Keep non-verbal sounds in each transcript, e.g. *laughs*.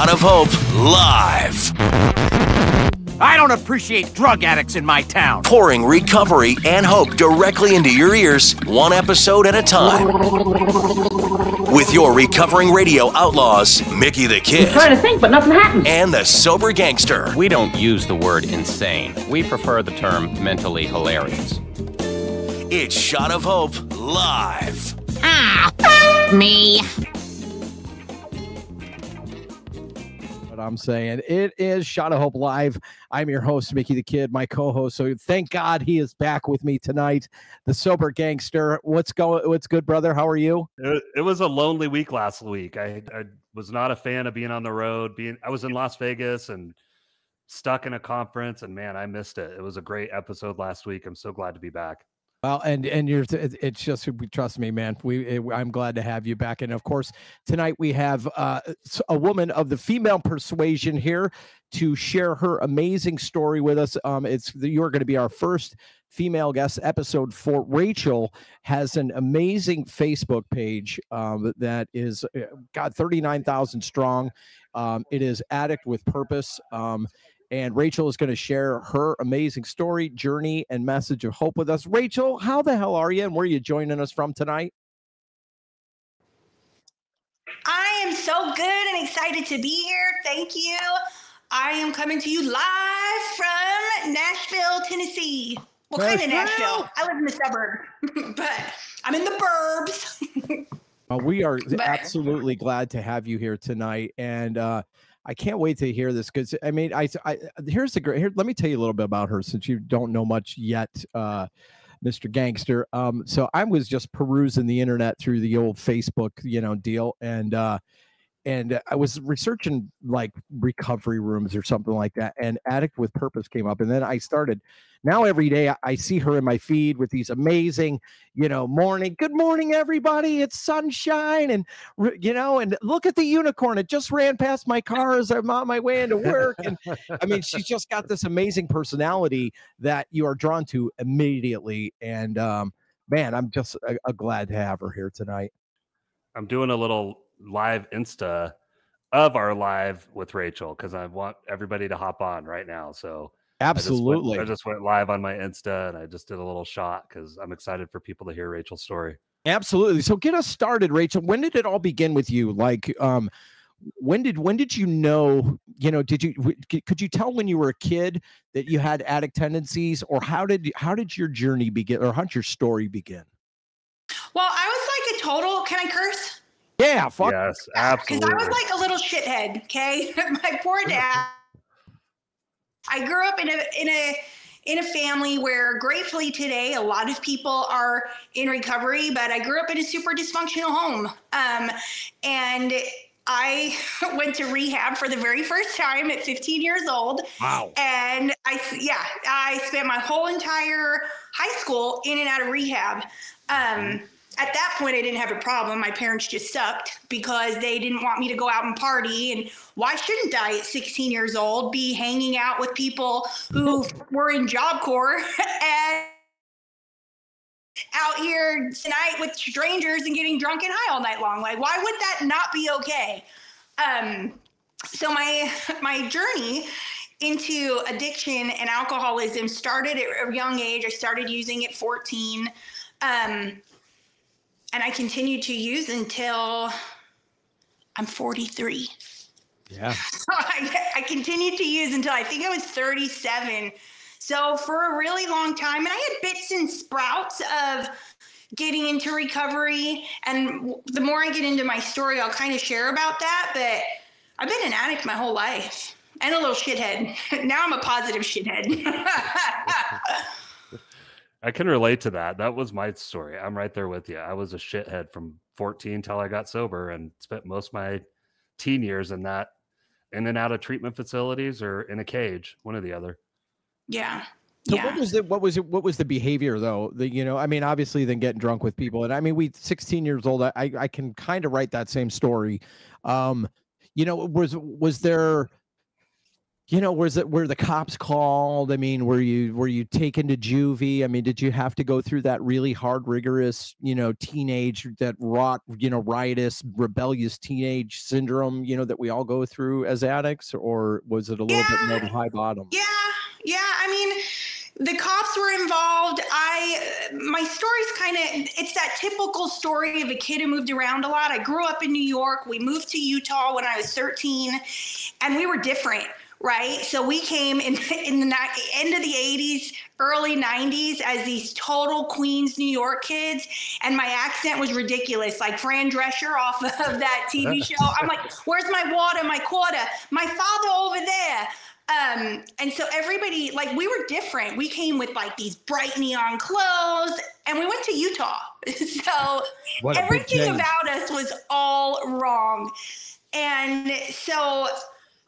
Shot of Hope live. I don't appreciate drug addicts in my town. Pouring recovery and hope directly into your ears, one episode at a time. With your recovering radio outlaws, Mickey the Kid. Trying to think, but nothing happened. And the sober gangster. We don't use the word insane. We prefer the term mentally hilarious. It's Shot of Hope live. Ah, me. I'm saying. It is Shot of Hope Live. I'm your host, Mickey the Kid, my co-host. So thank God he is back with me tonight. The sober gangster. What's going what's good, brother? How are you? It, it was a lonely week last week. I, I was not a fan of being on the road. Being I was in Las Vegas and stuck in a conference and man, I missed it. It was a great episode last week. I'm so glad to be back. Well, and and you're it's just trust me, man. We it, I'm glad to have you back, and of course tonight we have uh, a woman of the female persuasion here to share her amazing story with us. Um, it's you're going to be our first female guest. Episode four Rachel has an amazing Facebook page um, that is uh, got thirty nine thousand strong. Um, it is Addict with Purpose. Um, and Rachel is going to share her amazing story, journey, and message of hope with us. Rachel, how the hell are you and where are you joining us from tonight? I am so good and excited to be here. Thank you. I am coming to you live from Nashville, Tennessee. Well, kind of Nashville. I live in the suburb, *laughs* but I'm in the burbs. well, *laughs* we are but, absolutely glad to have you here tonight. And uh, I can't wait to hear this because I mean, I, I here's the great. Here, let me tell you a little bit about her since you don't know much yet, uh, Mr. Gangster. Um, so I was just perusing the internet through the old Facebook, you know, deal, and uh, and I was researching like recovery rooms or something like that, and Addict with Purpose came up, and then I started. Now every day I see her in my feed with these amazing, you know, morning. Good morning, everybody! It's sunshine, and you know, and look at the unicorn. It just ran past my car as I'm on my way into work, and I mean, she's just got this amazing personality that you are drawn to immediately. And um, man, I'm just uh, uh glad to have her here tonight. I'm doing a little live Insta of our live with Rachel because I want everybody to hop on right now. So absolutely, I just, went, I just went live on my Insta and I just did a little shot because I'm excited for people to hear Rachel's story. Absolutely. So get us started, Rachel. When did it all begin with you? Like, um, when did when did you know? You know, did you could you tell when you were a kid that you had addict tendencies, or how did how did your journey begin, or how did your story begin? Well, I was like a total. Can I curse? Yeah, fuck. Yes, absolutely. *laughs* Because I was like a little shithead. Okay, *laughs* my poor dad. I grew up in a in a in a family where gratefully today a lot of people are in recovery, but I grew up in a super dysfunctional home. Um, and I *laughs* went to rehab for the very first time at 15 years old. Wow. And I, yeah, I spent my whole entire high school in and out of rehab. Um, at that point, I didn't have a problem. My parents just sucked because they didn't want me to go out and party. And why shouldn't I, at 16 years old, be hanging out with people who were in Job Corps *laughs* and out here tonight with strangers and getting drunk and high all night long? Like, why would that not be okay? Um, so my my journey into addiction and alcoholism started at a young age. I started using at 14. Um, and I continued to use until I'm 43. Yeah. *laughs* So I, I continued to use until I think I was 37. So for a really long time, and I had bits and sprouts of getting into recovery. And the more I get into my story, I'll kind of share about that. But I've been an addict my whole life and a little shithead. *laughs* now I'm a positive shithead. *laughs* I can relate to that. That was my story. I'm right there with you. I was a shithead from 14 till I got sober and spent most of my teen years in that in and out of treatment facilities or in a cage, one or the other. Yeah. So yeah. what was the what was it what was the behavior though? The you know, I mean, obviously then getting drunk with people. And I mean, we 16 years old, I I can kind of write that same story. Um, you know, was was there you know, was it were the cops called? I mean, were you were you taken to juvie? I mean, did you have to go through that really hard, rigorous, you know, teenage that rot, you know, riotous, rebellious teenage syndrome, you know, that we all go through as addicts, or was it a little Yeah. bit more high bottom? Yeah, yeah. I mean, the cops were involved. I, my story's kind of, it's that typical story of a kid who moved around a lot. I grew up in New York. We moved to Utah when I was 13, and we were different. Right, so we came in *laughs* in the ni- end of the '80s, early '90s as these total Queens, New York kids, and my accent was ridiculous, like Fran Drescher off *laughs* of that TV show. I'm like, "Where's my water, my quarter, my father over there?" Um, and so everybody, like, we were different. We came with like these bright neon clothes, and we went to Utah. *laughs* so What a big everything about us was all wrong. And so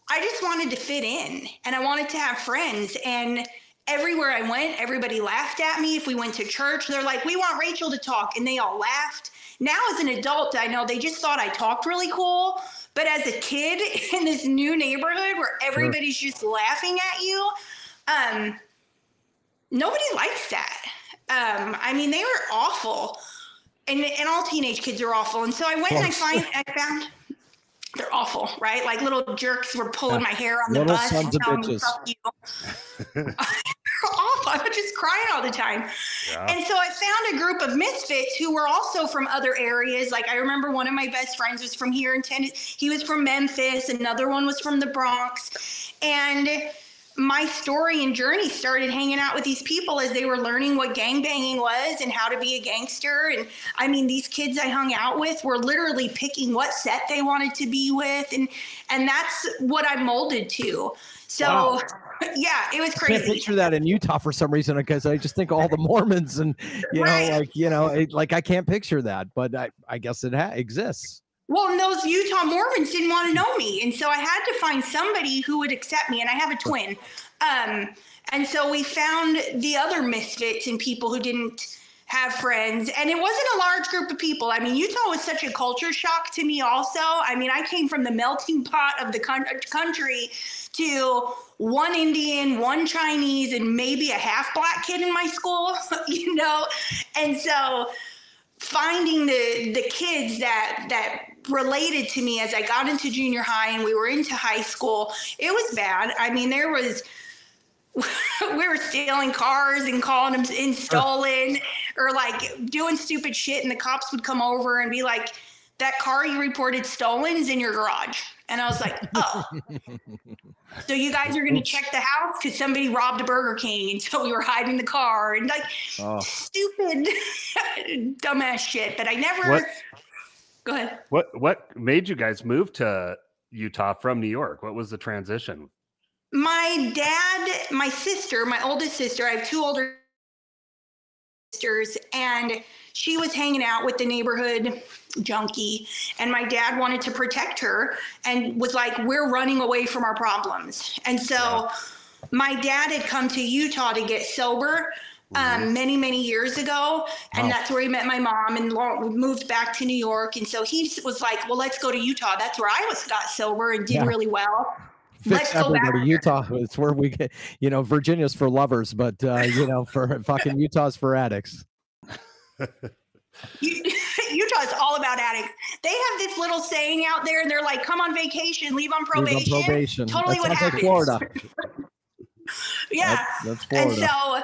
I just wanted to fit in and I wanted to have friends. And everywhere I went, everybody laughed at me. If we went to church, they're like, we want Rachel to talk. And they all laughed. Now, as an adult, I know they just thought I talked really cool. But as a kid *laughs* in this new neighborhood where everybody's just laughing at you, um, nobody likes that. Um, I mean, they were awful. And, and all teenage kids are awful. And so I went and I find I found they're awful, right? Like little jerks were pulling my hair on the Little bus sons and of telling me fuck you. *laughs* awful. I was just crying all the time. Yeah. And so I found a group of misfits who were also from other areas. Like I remember one of my best friends was from here in Tennessee. He was from Memphis. Another one was from the Bronx. And my story and journey started hanging out with these people as they were learning what gangbanging was and how to be a gangster. And I mean, these kids I hung out with were literally picking what set they wanted to be with, and and that's what I molded to. So, Wow. *laughs* yeah, it was crazy. I can't picture that in Utah for some reason because I just think all the Mormons and you Right. know, like you know, it, like I can't picture that, but I, I guess it ha- exists. Well, and those Utah Mormons didn't want to know me. And so I had to find somebody who would accept me. And I have a twin. Um, and so we found the other misfits and people who didn't have friends. And it wasn't a large group of people. I mean, Utah was such a culture shock to me, also. I mean, I came from the melting pot of the country to one Indian, one Chinese, and maybe a half black kid in my school, *laughs* you know? And so finding the the kids that that related to me as I got into junior high and we were into high school, it was bad. I mean, there was *laughs* we were stealing cars and calling them in stolen or like doing stupid shit and the cops would come over and be like that car you reported stolen is in your garage and i was like oh *laughs* so you guys are going to check the house because somebody robbed a burger king and *laughs* so we were hiding the car and like Oh. stupid dumbass shit but i never What- go ahead What what made you guys move to Utah from New York? What was the transition? my dad, my sister, my oldest sister, I have two older sisters, and she was hanging out with the neighborhood junkie. And my dad wanted to protect her and was like, We're running away from our problems. And so my dad had come to Utah to get sober. Um, many many years ago, and Wow. that's where he met my mom, and moved back to New York. And so he was like, "Well, let's go to Utah. That's where I was got sober and did Yeah. really well." Fix Let's go back everybody. there. Utah, it's where we get, you know, Virginia's for lovers, but uh, you know, for *laughs* fucking Utah's for addicts. *laughs* Utah's all about addicts. They have this little saying out there, and they're like, "Come on vacation, leave on Leave on probation." probation. Totally that what sounds like happens. Florida. *laughs* Yeah, That- that's and so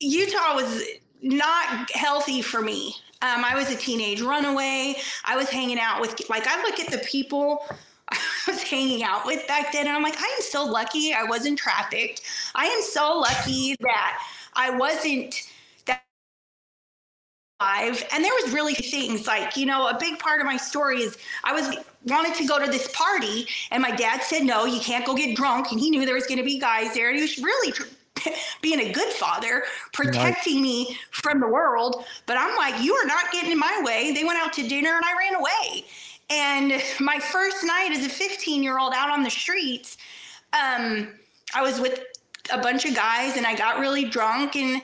Utah was not healthy for me. Um, I was a teenage runaway. I was hanging out with like I look at the people *laughs* I was hanging out with back then, and I'm like, I am so lucky I wasn't trafficked. I am so lucky that I wasn't that alive. And there was really things like, you know, a big part of my story is I was wanted to go to this party, and my dad said no, you can't go get drunk, and he knew there was going to be guys there, and he was really. *laughs* being a good father, protecting me from the world. But I'm like, you are not getting in my way. They went out to dinner and I ran away. And my first night as a 15 year old out on the streets, um, I was with a bunch of guys and I got really drunk and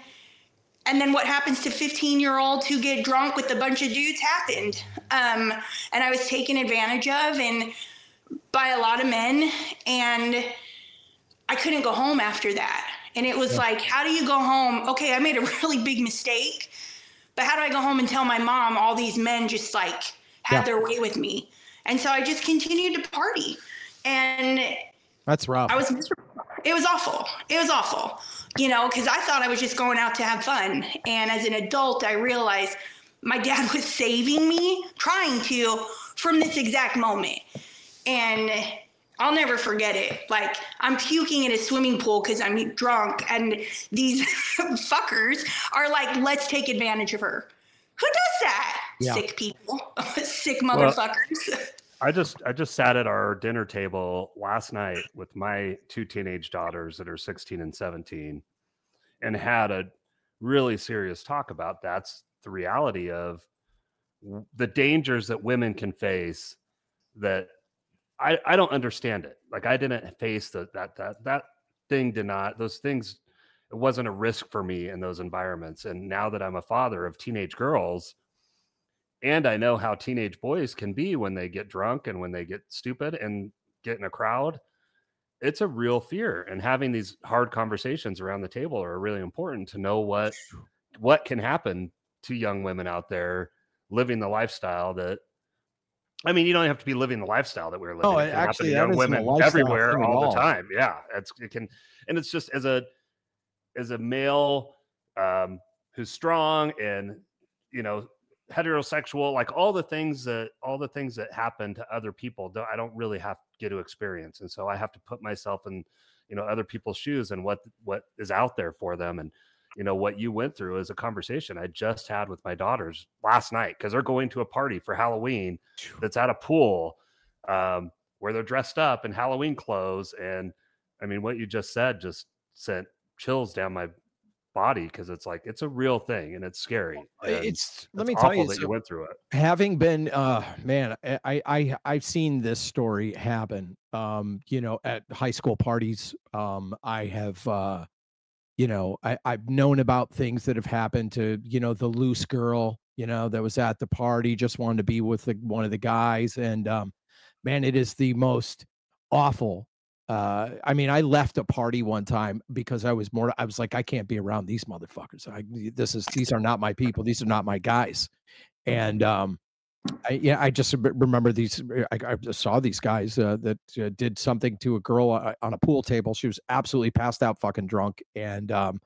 and then what happens to 15 year olds who get drunk with a bunch of dudes happened um, and i was taken advantage of and by a lot of men and I couldn't go home after that. And it was like, how do you go home? Okay, I made a *laughs* really big mistake, but how do I go home and tell my mom all these men just like had Yeah. their way with me? And so I just continued to party. And That's rough. I was miserable. It was awful. It was awful, you know, because I thought I was just going out to have fun. And as an adult, I realized my dad *laughs* was saving me, trying to, from this exact moment. And I'll never forget it. Like, I'm puking in a swimming pool because I'm drunk, and these *laughs* fuckers are like, let's take advantage of her. Who does that? Yeah. Sick people, *laughs* sick motherfuckers. I just I just sat at our dinner table last night with my two teenage daughters that are 16 and 17 and had a really serious talk about that's the reality of the dangers that women can face that I I don't understand it. Like I didn't face the, that that that thing did not those things it wasn't a risk for me in those environments and now that I'm a father of teenage girls and I know how teenage boys can be when they get drunk and when they get stupid and get in a crowd. It's a real fear, and having these hard conversations around the table are really important to know what what can happen to young women out there living the lifestyle that. I mean, you don't have to be living the lifestyle that we're living. Oh, it actually, young women everywhere all all. the time. Yeah, it's it can, and it's just as a as a male um, who's strong and you know heterosexual like all the things that all the things that happen to other people don't, i don't really have get to experience and so i have to put myself in you know other people's shoes and what what is out there for them and you know what you went through is a conversation i just had with my daughters last night because they're going to a party for halloween that's at a pool um, where they're dressed up in halloween clothes and i mean what you just said just sent chills down my body because it's like it's a real thing and it's scary and it's let me tell you that so- you went through it. having been uh man I, I i've seen this story happen um you know at high school parties um i have uh you know i i've known about things that have happened to you know the loose girl you know that was at the party just wanted to be with the, one of the guys and um man it is the most awful uh i mean i left a party one time because i was more i was like i can't be around these motherfuckers. I this is these are not my people. These are not my guys. And um I, yeah, I just remember these. I, I saw these guys uh, that uh, did something to a girl uh, on a pool table. She was absolutely passed out, fucking drunk, and um,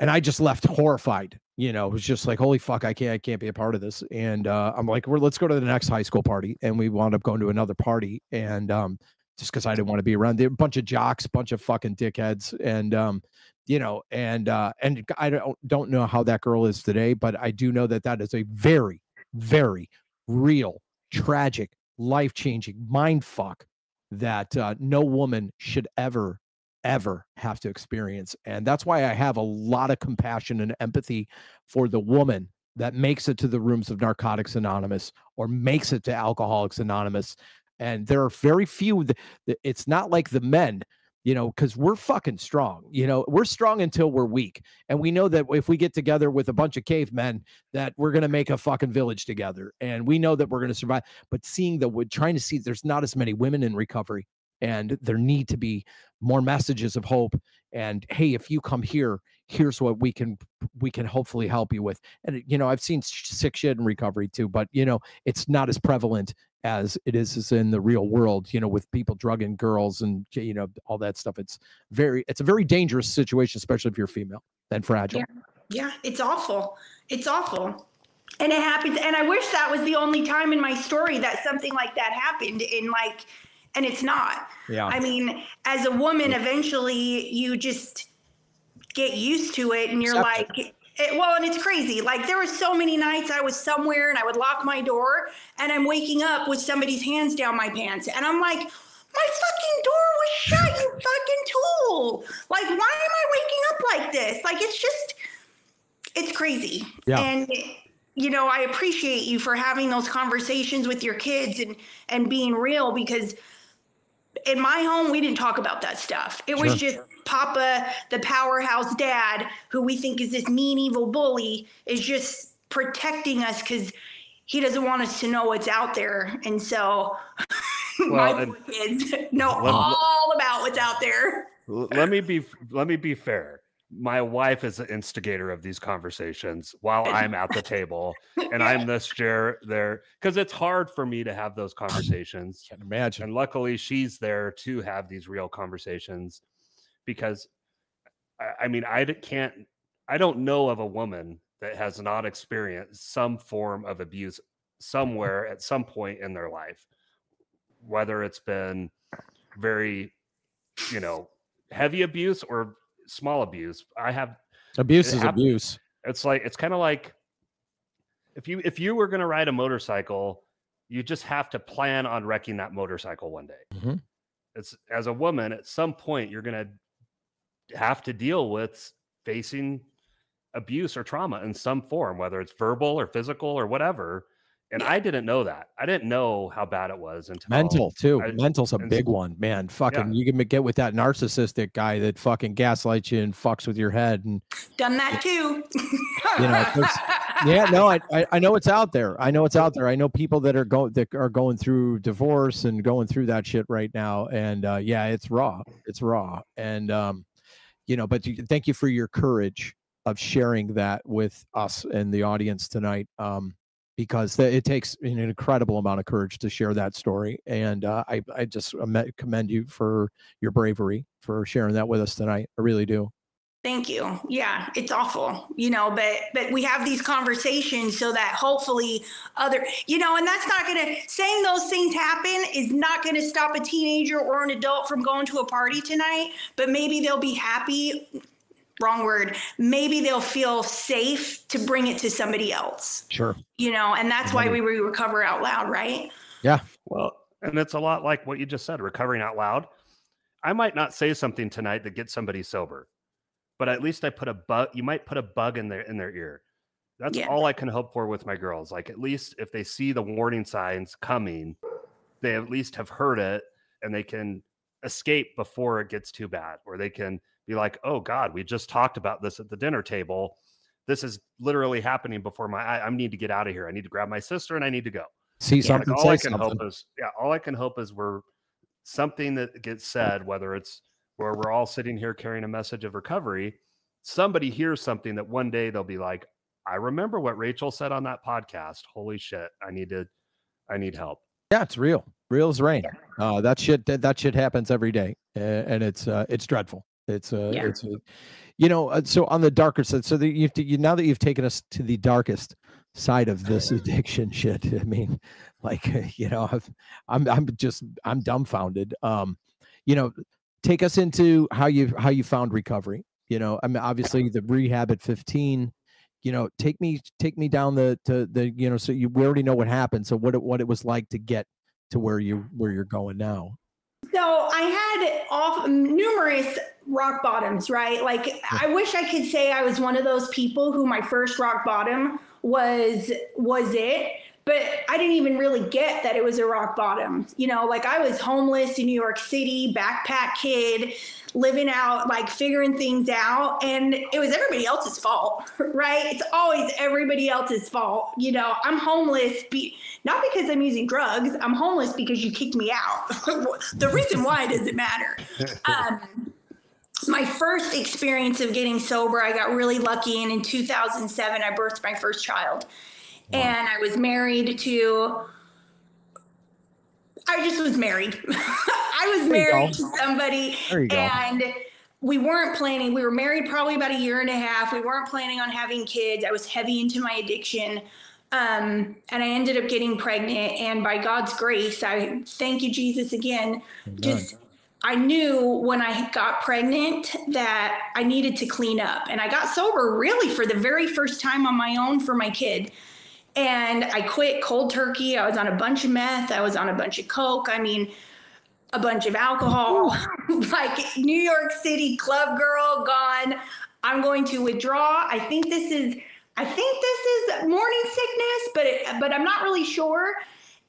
and I just left horrified. You know, it was just like, holy fuck, I can't, I can't be a part of this. And uh, I'm like, well, let's go to the next high school party, and we wound up going to another party, and um, just because I didn't want to be around, a bunch of jocks, bunch of fucking dickheads, and um, you know, and uh, and I don't don't know how that girl is today, but I do know that that is a very very real, tragic, life changing mind fuck that uh, no woman should ever, ever have to experience. And that's why I have a lot of compassion and empathy for the woman that makes it to the rooms of Narcotics Anonymous or makes it to Alcoholics Anonymous. And there are very few, it's not like the men. You know, because we're fucking strong. You know, we're strong until we're weak. And we know that if we get together with a bunch of cavemen, that we're going to make a fucking village together and we know that we're going to survive but seeing that we're trying to see there's not as many women in recovery and there need to be more messages of hope and hey if you come here here's what we can we can hopefully help you with and you know i've seen sick shit in recovery too but you know it's not as prevalent as it is is in the real world you know with people drugging girls and you know all that stuff it's very it's a very dangerous situation especially if you're female and fragile Yeah. Yeah, it's awful. It's awful. And it happens. And I wish that was the only time in my story that something like that happened. In like, and it's not. yeah I mean, as a woman, eventually you just get used to it and you're Accept like, it, well, and it's crazy. Like there were so many nights I was somewhere and I would lock my door and I'm waking up with somebody's hands down my pants. And I'm like, my fucking door was shut, you fucking tool. Like, why am I waking up like this? Like, it's just, it's crazy. Yeah. And, you know, I appreciate you for having those conversations with your kids and, and being real because in my home, we didn't talk about that stuff. It was Sure. just Papa, the powerhouse dad, who we think is this mean, evil bully, is just protecting us because he doesn't want us to know what's out there. And so *laughs* Well, my and- kids know Let- all about what's out there. L- let me be let me be fair. My wife is the instigator of these conversations while I'm at the table, and I'm *laughs* this chair there because it's hard for me to have those conversations. Can't imagine. And luckily, she's there to have these real conversations because I, I mean, I can't, I don't know of a woman that has not experienced some form of abuse mm-hmm. somewhere at some point in their life, whether it's been very, you know, heavy abuse or small abuse. I have, Abuse is hap- abuse. it's like, it's kind of like if you, if you were going to ride a motorcycle, you just have to plan on wrecking that motorcycle one day Mhm. it's as a woman at some point you're going to have to deal with facing abuse or trauma in some form whether it's verbal or physical or whatever and i didn't know that i didn't know how bad it was until Mental too. I- Mental's a big s- one, man. Fucking, you can get with that narcissistic guy that fucking gaslights you and fucks with your head, and Done that too. You know, yeah, no, I, I I know it's out there. I know it's out there. I know people that are going that are going through divorce and going through that shit right now, and uh, yeah, it's raw. It's raw, and um, you know, but you, thank you for your courage of sharing that with us and the audience tonight. Um, because it takes an incredible amount of courage to share that story, and uh, I I just commend you for your bravery for sharing that with us tonight. I really do. Thank you. Yeah, it's awful, you know, but but we have these conversations so that hopefully other, you know, and that's not going to saying those things happen is not going to stop a teenager or an adult from going to a party tonight, but maybe they'll be happy wrong word. Maybe they'll feel safe to bring it to somebody else. Sure. You know, and that's why we re- recover out loud, right? Yeah. Well and it's a lot like what you just said recovering out loud i might not say something tonight that gets somebody sober but at least i put a bug you might put a bug in their in their ear that's Yeah. all i can hope for with my girls like at least if they see the warning signs coming they at least have heard it and they can escape before it gets too bad or they can be like oh god we just talked about this at the dinner table this is literally happening before my eye. I need to get out of here. I need to grab my sister and I need to go. See Yeah, Like, something. all I can something. hope is, yeah, all I can hope is we're something that gets said, whether it's where we're all sitting here carrying a message of recovery, somebody hears something that one day they'll be like, I remember what Rachel said on that podcast. Holy shit, I need to, I need help. Yeah, it's real. Real as rain. Uh, that shit. That, that shit happens every day, and it's uh, it's dreadful. It's a, Yeah. it's, uh, you know. Uh, so on the darker side, so that you've you now that you've taken us to the darkest side of this *laughs* addiction shit. *laughs* I mean, like you know, I've, I'm I'm just I'm dumbfounded. Um, you know, take us into how you how you found recovery. You know, I mean, obviously the rehab at 15 you know take me take me down the to the you know so you we already know what happened so what it what it was like to get to where you where you're going now So I had off numerous rock bottoms, right? Like I wish I could say I was one of those people who my first rock bottom was was it, but I didn't even really get that it was a rock bottom. You know, like I was homeless in New York City, backpack kid, living out, like figuring things out, and it was everybody else's fault, *laughs* right? It's always everybody else's fault. You know, I'm homeless be- not because I'm using drugs. I'm homeless because you kicked me out. *laughs* the reason why doesn't matter. *laughs* Um, my first experience of getting sober, I got really lucky, and in 2007, I birthed my first child, and I was married to. I just was married. *laughs* I was married to somebody, There you go. and we weren't planning. We were married probably about a year and a half. We weren't planning on having kids. I was heavy into my addiction. Um, and I ended up getting pregnant. And by God's grace, I thank you, Jesus, again. Just, I knew when I got pregnant that I needed to clean up. And I got sober really for the very first time on my own for my kid. And I quit cold turkey. I was on a bunch of meth. I was on a bunch of coke. I mean, a bunch of alcohol, *laughs* like New York City club girl gone. I'm going to withdraw. I think this is, I think this is morning sickness, but it, but I'm not really sure.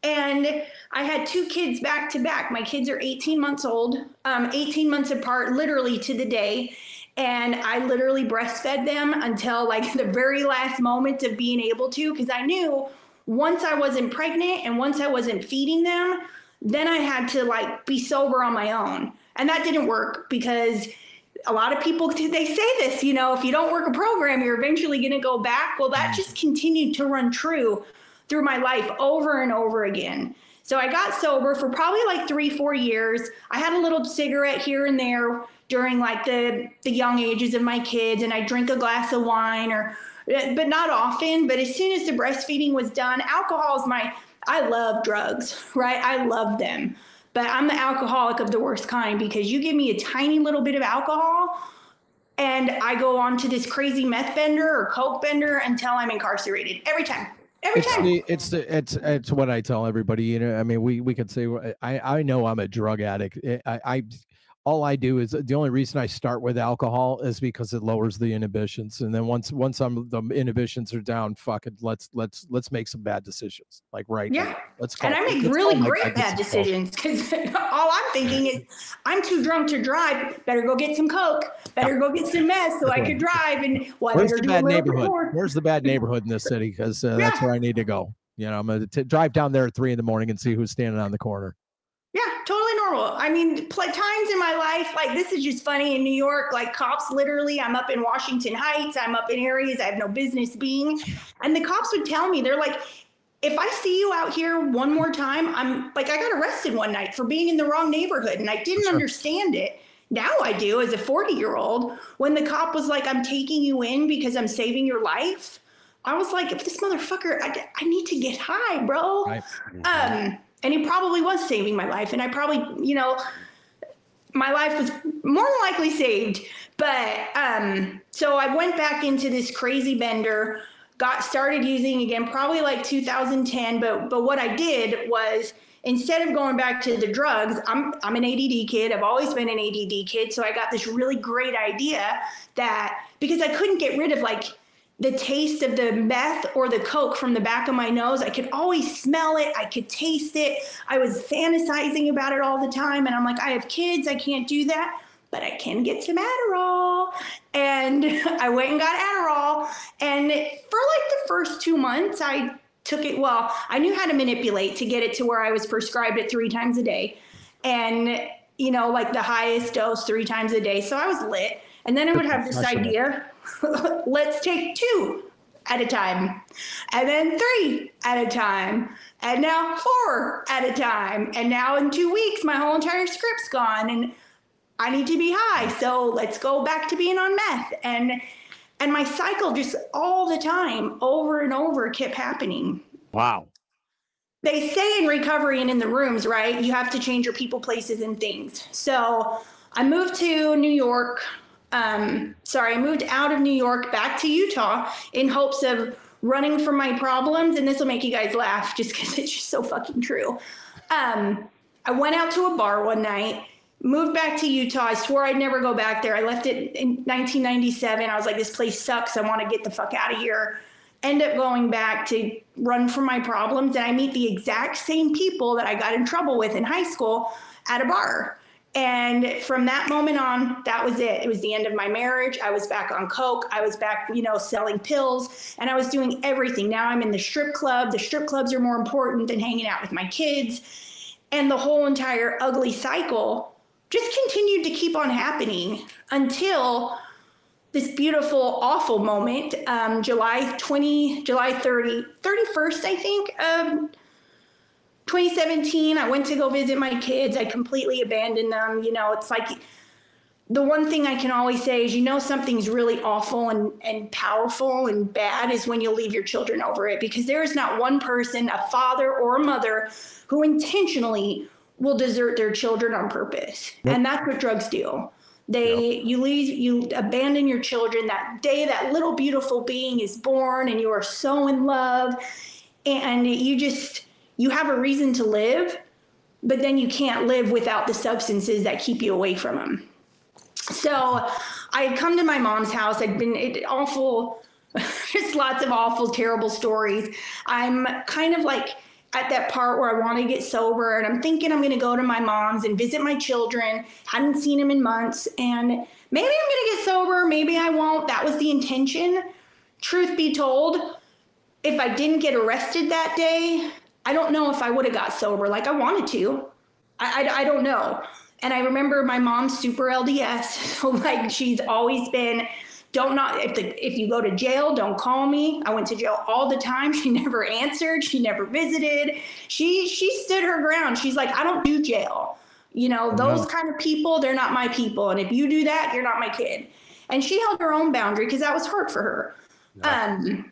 And I had two kids back to back. My kids are 18 months old, um, 18 months apart, literally to the day. And I literally breastfed them until like *laughs* the very last moment of being able to, because I knew once I wasn't pregnant and once I wasn't feeding them, then I had to like be sober on my own. And that didn't work because a lot of people *laughs* they say this, you know, if you don't work a program, you're eventually going to go back. Well, that mm. just continued to run true through my life over and over again. So I got sober for probably like three, four years. I had a little cigarette here and there during like the the young ages of my kids, and I drink a glass of wine or, but not often. But as soon as the breastfeeding was done, alcohol is my. I love drugs, right? I love them, but I'm the alcoholic of the worst kind because you give me a tiny little bit of alcohol. And I go on to this crazy meth bender or coke bender until I'm incarcerated every time. Every it's time. the it's the it's it's what I tell everybody. You know, I mean, we we could say I I know I'm a drug addict. I I all I do is the only reason I start with alcohol is because it lowers the inhibitions, and then once once I'm the inhibitions are down, fuck it, let's let's let's make some bad decisions like right yeah. now. Let's go. and I make really great bad decisions because *laughs* all I'm thinking is I'm too drunk to drive. Better go get some coke. Better go get some meth so I could *laughs* drive. And well, where's the bad neighborhood? Where's the bad neighborhood in this city? Because uh, yeah. that's where I need to go. You know, I'm gonna t- drive down there at three in the morning and see who's standing on the corner. Yeah, totally normal. I mean, play times in my life, like this is just funny in New York, like cops literally, I'm up in Washington Heights, I'm up in areas I have no business being. And the cops would tell me, they're like, if I see you out here one more time, I'm like, I got arrested one night for being in the wrong neighborhood and I didn't sure. understand it. Now I do as a 40 year old. When the cop was like, I'm taking you in because I'm saving your life, I was like, if this motherfucker, I, I need to get high, bro. Right. Um, and he probably was saving my life. And i probably you know my life was more than likely saved. But um so i went back into this crazy bender got started using again probably like 2010 but but what i did was instead of going back to the drugs i'm i'm an add kid. I've always been an add kid. So i got this really great idea that because i couldn't get rid of like the taste of the meth or the coke from the back of my nose. I could always smell it. I could taste it. I was fantasizing about it all the time. And I'm like, I have kids. I can't do that, but I can get some Adderall. And *laughs* I went and got Adderall. And for like the first two months, I took it. Well, I knew how to manipulate to get it to where I was prescribed it three times a day. And, you know, like the highest dose three times a day. So I was lit. And then I would have this idea *laughs* let's take two at a time, and then three at a time, and now four at a time. And now in two weeks, my whole entire script's gone, and I need to be high. So let's go back to being on meth. And and my cycle just all the time, over and over, kept happening. Wow. They say in recovery and in the rooms, right? You have to change your people, places, and things. So I moved to New York um, sorry, I moved out of New York back to Utah in hopes of running from my problems. And this will make you guys laugh just because it's just so fucking true. Um, I went out to a bar one night, moved back to Utah. I swore I'd never go back there. I left it in 1997. I was like, this place sucks. I want to get the fuck out of here. End up going back to run from my problems. And I meet the exact same people that I got in trouble with in high school at a bar. And from that moment on, that was it. It was the end of my marriage. I was back on Coke. I was back, you know, selling pills and I was doing everything. Now I'm in the strip club. The strip clubs are more important than hanging out with my kids. And the whole entire ugly cycle just continued to keep on happening until this beautiful, awful moment, um, July 20, July 30, 31st, I think, of 2017, I went to go visit my kids. I completely abandoned them. You know, it's like the one thing I can always say is, you know, something's really awful and, and powerful and bad is when you leave your children over it because there is not one person, a father or a mother, who intentionally will desert their children on purpose. Yep. And that's what drugs do. They, yep. you leave, you abandon your children that day that little beautiful being is born and you are so in love and you just, you have a reason to live, but then you can't live without the substances that keep you away from them. So I had come to my mom's house. I'd been it, awful, *laughs* just lots of awful, terrible stories. I'm kind of like at that part where I want to get sober and I'm thinking I'm going to go to my mom's and visit my children. Hadn't seen them in months and maybe I'm going to get sober, maybe I won't. That was the intention. Truth be told, if I didn't get arrested that day, I don't know if I would have got sober like I wanted to. I, I, I don't know. And I remember my mom's super LDS. *laughs* So like she's always been don't not if the if you go to jail don't call me. I went to jail all the time. *laughs* She never answered. She never visited. She she stood her ground. She's like i don't do jail. You know those kind of people they're not my people. And if you do that you're not my kid. And she held her own boundary because that was hard for her. Um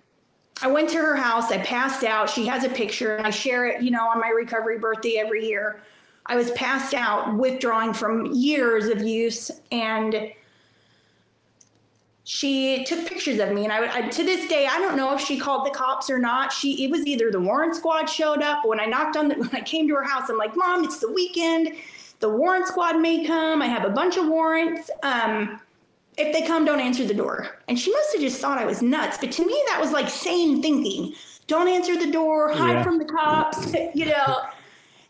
I went to her house. I passed out. She has a picture, and I share it, you know, on my recovery birthday every year. I was passed out, withdrawing from years of use, and she took pictures of me. And I, I, to this day, I don't know if she called the cops or not. She, it was either the warrant squad showed up. When I knocked on the, *laughs* when I came to her house, I'm like, Mom, it's the weekend. The warrant squad may come. I have a bunch of warrants. Um, if they come, don't answer the door. And she must have just thought I was nuts. But to me, that was like sane thinking. Don't answer the door, hide Yeah. from the cops, *laughs* you know.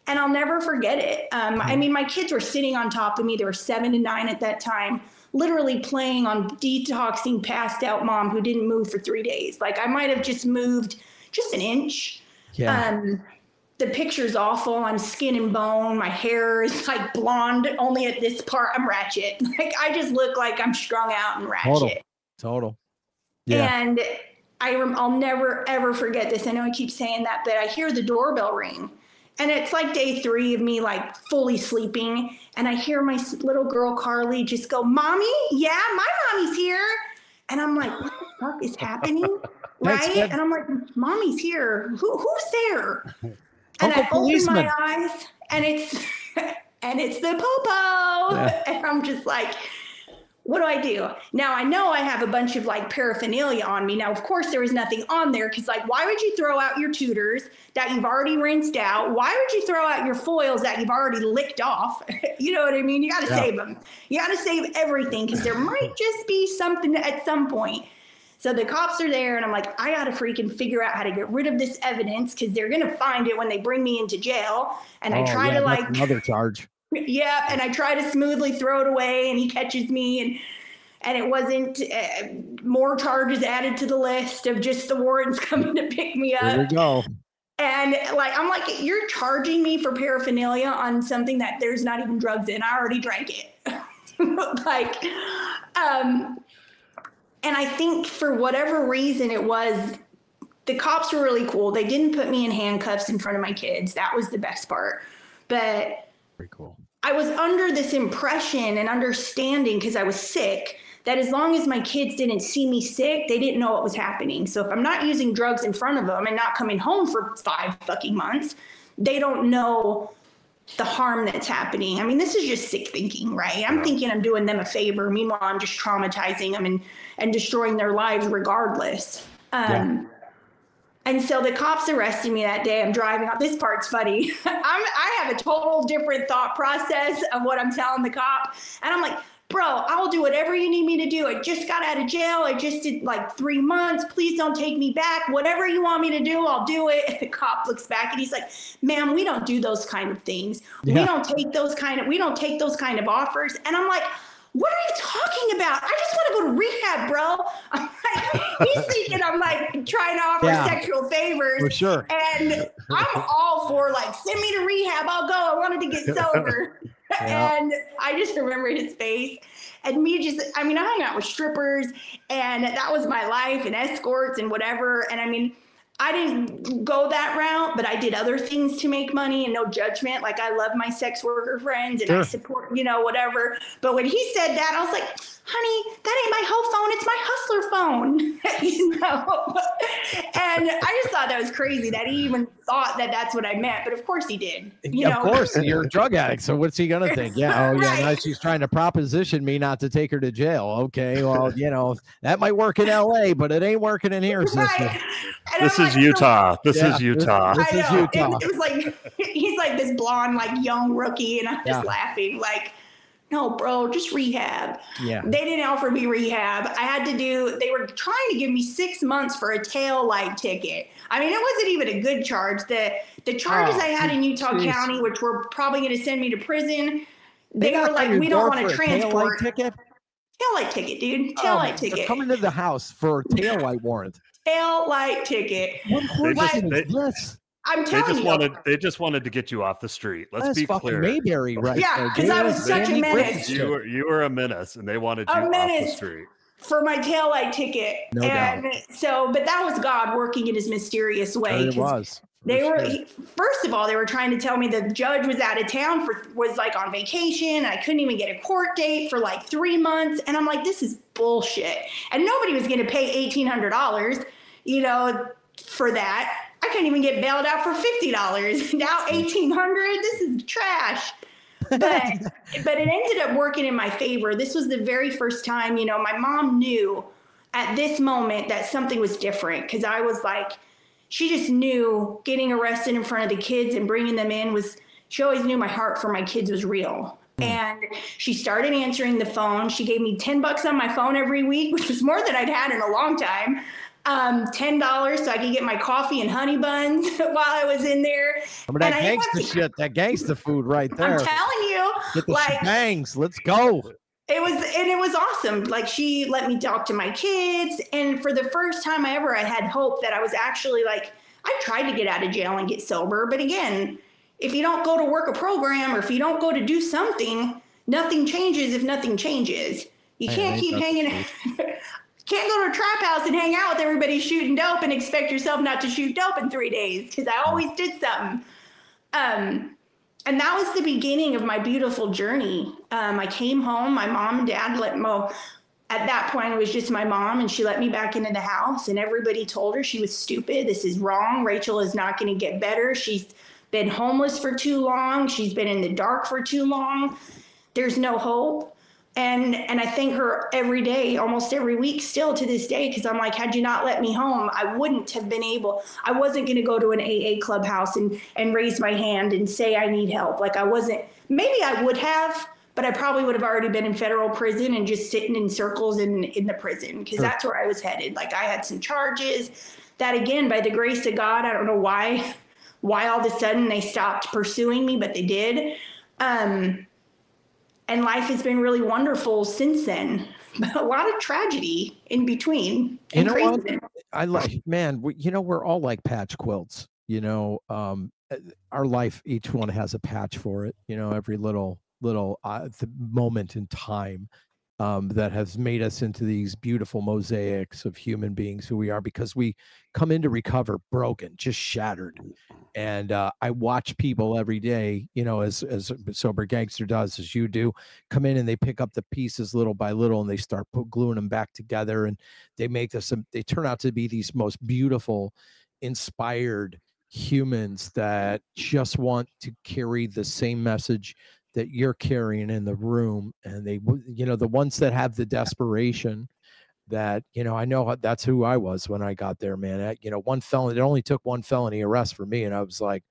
And I'll never forget it. Um, I mean, my kids were sitting on top of me. They were seven and nine at that time, literally playing on detoxing passed out mom who didn't move for three days. Like I might have just moved just an inch. Yeah. Um, the picture's awful. I'm skin and bone. My hair is *laughs* like blonde, only at this part. I'm ratchet. *laughs* Like I just look like I'm strung out and ratchet. Total. Total. Yeah. And I rem- I'll never ever forget this. I know I keep saying that, but I hear the doorbell ring. And it's like day three of me like fully sleeping. And I hear my little girl Carly just go, Mommy, yeah, my mommy's here. And I'm like, what the fuck is happening? *laughs* Right? And I'm like, Mommy's here. Who, who's there? And Uncle I open my eyes and it's *laughs* and it's the popo. Yeah. *laughs* And I'm just like, what do I do? Now I know I have a bunch of like paraphernalia on me. Now, of course, there was nothing on there because, like, why would you throw out your tutors that you've already rinsed out? Why would you throw out your foils that you've already licked off? *laughs* you know what I mean? You got to Yeah. save them. You got to save everything because there might just be something at some point. So the cops are there, and I'm like, I got to freaking figure out how to get rid of this evidence because they're to find it when they bring me into jail. And I Oh, try yeah, to like another charge. *laughs* yeah and i try to smoothly throw it away and he catches me and and it wasn't uh, more charges added to the list of just the warrants *laughs* coming to pick me up. There we up go. and like i'm like you're charging me for paraphernalia on something that there's not even drugs in i already drank it *laughs* like um and i think for whatever reason it was the cops were really cool they didn't put me in handcuffs in front of my kids that was the best part but Pretty cool. I was under this impression and understanding because I was sick that as long as my kids didn't see me sick, they didn't know what was happening. So if I'm not using drugs in front of them and not coming home for five fucking months, they don't know the harm that's happening. I mean, this is just sick thinking, right? I'm thinking I'm doing them a favor. Meanwhile, I'm just traumatizing them and, and destroying their lives regardless. Um, And so the cops arrested me that day. I'm driving out. This part's funny. *laughs* I'm, I have a total different thought process of what I'm telling the cop. And I'm like, bro, I'll do whatever you need me to do. I just got out of jail. I just did like three months. Please don't take me back. Whatever you want me to do, I'll do it. And *laughs* the cop looks back and he's like, ma'am, we don't do those kind of things. We don't take those kind of, we don't take those kind of offers. And I'm like, what are you talking about? I just want to go to rehab, bro. *laughs* I'm like, he's thinking I'm like trying to offer Yeah. sexual favors. For sure. And I'm all for like, send me to rehab. I'll go. I wanted to get *laughs* sober. Yeah. And I just remember his face and me just, I mean, I hung out with strippers and that was my life and escorts and whatever. And I mean, I didn't go that route, but I did other things to make money and no judgment. Like I love my sex worker friends and I support, you know, whatever. But when he said that, I was like, honey, that ain't my whole phone. It's my hustler phone, *laughs* you know? and I just thought that was crazy that he even thought that that's what I meant. But of course he did. You Yeah, know? of course, *laughs* you're a drug addict. So what's he gonna think? Yeah, oh yeah, now she's trying to proposition me not to take her to jail. Okay, well, you know that might work in L.A., but it ain't working in here. Right. And This is like, Utah. This Yeah, is Utah. this I is. Utah. It, it was like *laughs* he's like this blonde, like young rookie, and I'm just Yeah. laughing, like, no, bro, just rehab. Yeah, They didn't offer me rehab. I had to do. They were trying to give me six months for a tail light ticket. I mean, it wasn't even a good charge. The the charges Oh, I had in Utah jeez. County, which were probably going to send me to prison, they, knocked were like, we don't want to for a taillight transport ticket. tail light ticket, dude. Tail Oh, light they're ticket. coming to the house for a taillight warrant. *laughs* Tail light ticket. What They just- they- is this? I'm They telling just you. wanted they just wanted to get you off the street. Let's That's be fucking clear. Mayberry, right? Yeah, because I was such a menace. You were you were a menace, and they wanted A you off the menace. street. for my taillight ticket. No and so, but that was God working in his mysterious way. Sure it 'cause was. for They were he- first of all, they were trying to tell me the judge was out of town for was like on vacation. I couldn't even get a court date for like three months, and I'm like, this is bullshit. And nobody was going to pay eighteen hundred dollars, you know, for that. Couldn't even get bailed out for fifty dollars. *laughs* Now eighteen hundred. This is trash. But *laughs* but it ended up working in my favor. This was the very first time, you know, my mom knew at this moment that something was different because I was like she just knew getting arrested in front of the kids and bringing them in was she always knew my heart for my kids was real hmm. and she started answering the phone she gave me 10 bucks on my phone every week *laughs* which was more than i'd had in a long time um, $10 so i could get my coffee and honey buns *laughs* while i was in there Remember that and I gangster to- shit, that gangster food right there. i'm telling you Get the like bangs. Let's go. it was and it was awesome like she let me talk to my kids and for the first time i ever i had hope that i was actually like i tried to get out of jail and get sober but again if you don't go to work a program or if you don't go to do something nothing changes if nothing changes you can't keep hanging *laughs* can't go to a trap house and hang out with everybody shooting dope and expect yourself not to shoot dope in three days because i always did something um and that was the beginning of my beautiful journey. Um, I came home. My mom and dad let mo. At that point, it was just my mom, and she let me back into the house. And everybody told her she was stupid. This is wrong. Rachel is not going to get better. She's been homeless for too long. She's been in the dark for too long. There's no hope. And and I thank her every day, almost every week, still to this day, because I'm like, had you not let me home, I wouldn't have been able. I wasn't going to go to an AA clubhouse and and raise my hand and say I need help. Like I wasn't. Maybe I would have, but I probably would have already been in federal prison and just sitting in circles in in the prison because Sure. that's where I was headed. Like I had some charges that again, by the grace of God, I don't know why why all of a sudden they stopped pursuing me, but they did. Um, and life has been really wonderful since then. *laughs* But a lot of tragedy in between. You know what? I like, man, we, you know, we're all like patch quilts. You know, um, uh, our life, each one has a patch for it. You know, every little little uh, moment in time um, that has made us into these beautiful mosaics of human beings who we are because we come in to recover broken, just shattered. And uh, I watch people every day, you know, as as sober gangster does, as you do, come in and they pick up the pieces little by little and they start put, gluing them back together and they make this um, they turn out to be these most beautiful inspired humans that just want to carry the same message that you're carrying in the room and they you know the ones that have the desperation that you know i know uh, that's who i was when i got there man. I, you know one felony it only took one felony arrest for me and i was like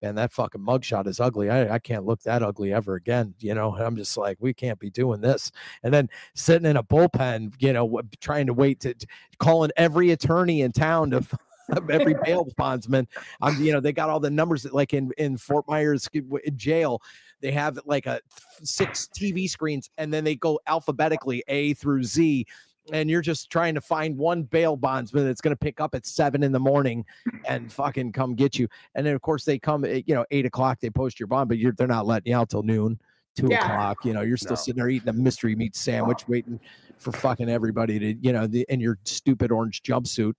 man that fucking mugshot is ugly. I, I can't look that ugly ever again you know? And i'm just like we can't be doing this. And then sitting in a bullpen you know trying to wait to, to calling every attorney in town to *laughs* *laughs* every bail bondsman. I'm, you know they got all the numbers that, like in in fort myers jail they have like a six tv screens and then they go alphabetically a through z and you're just trying to find one bail bondsman that's going to pick up at seven in the morning and *clears throat* fucking come get you and then of course they come at, you know eight o'clock they post your bond but you're they're not letting you out till noon two Yeah. o'clock you know you're still No. sitting there eating a mystery meat sandwich waiting for fucking everybody to you know the, in your stupid orange jumpsuit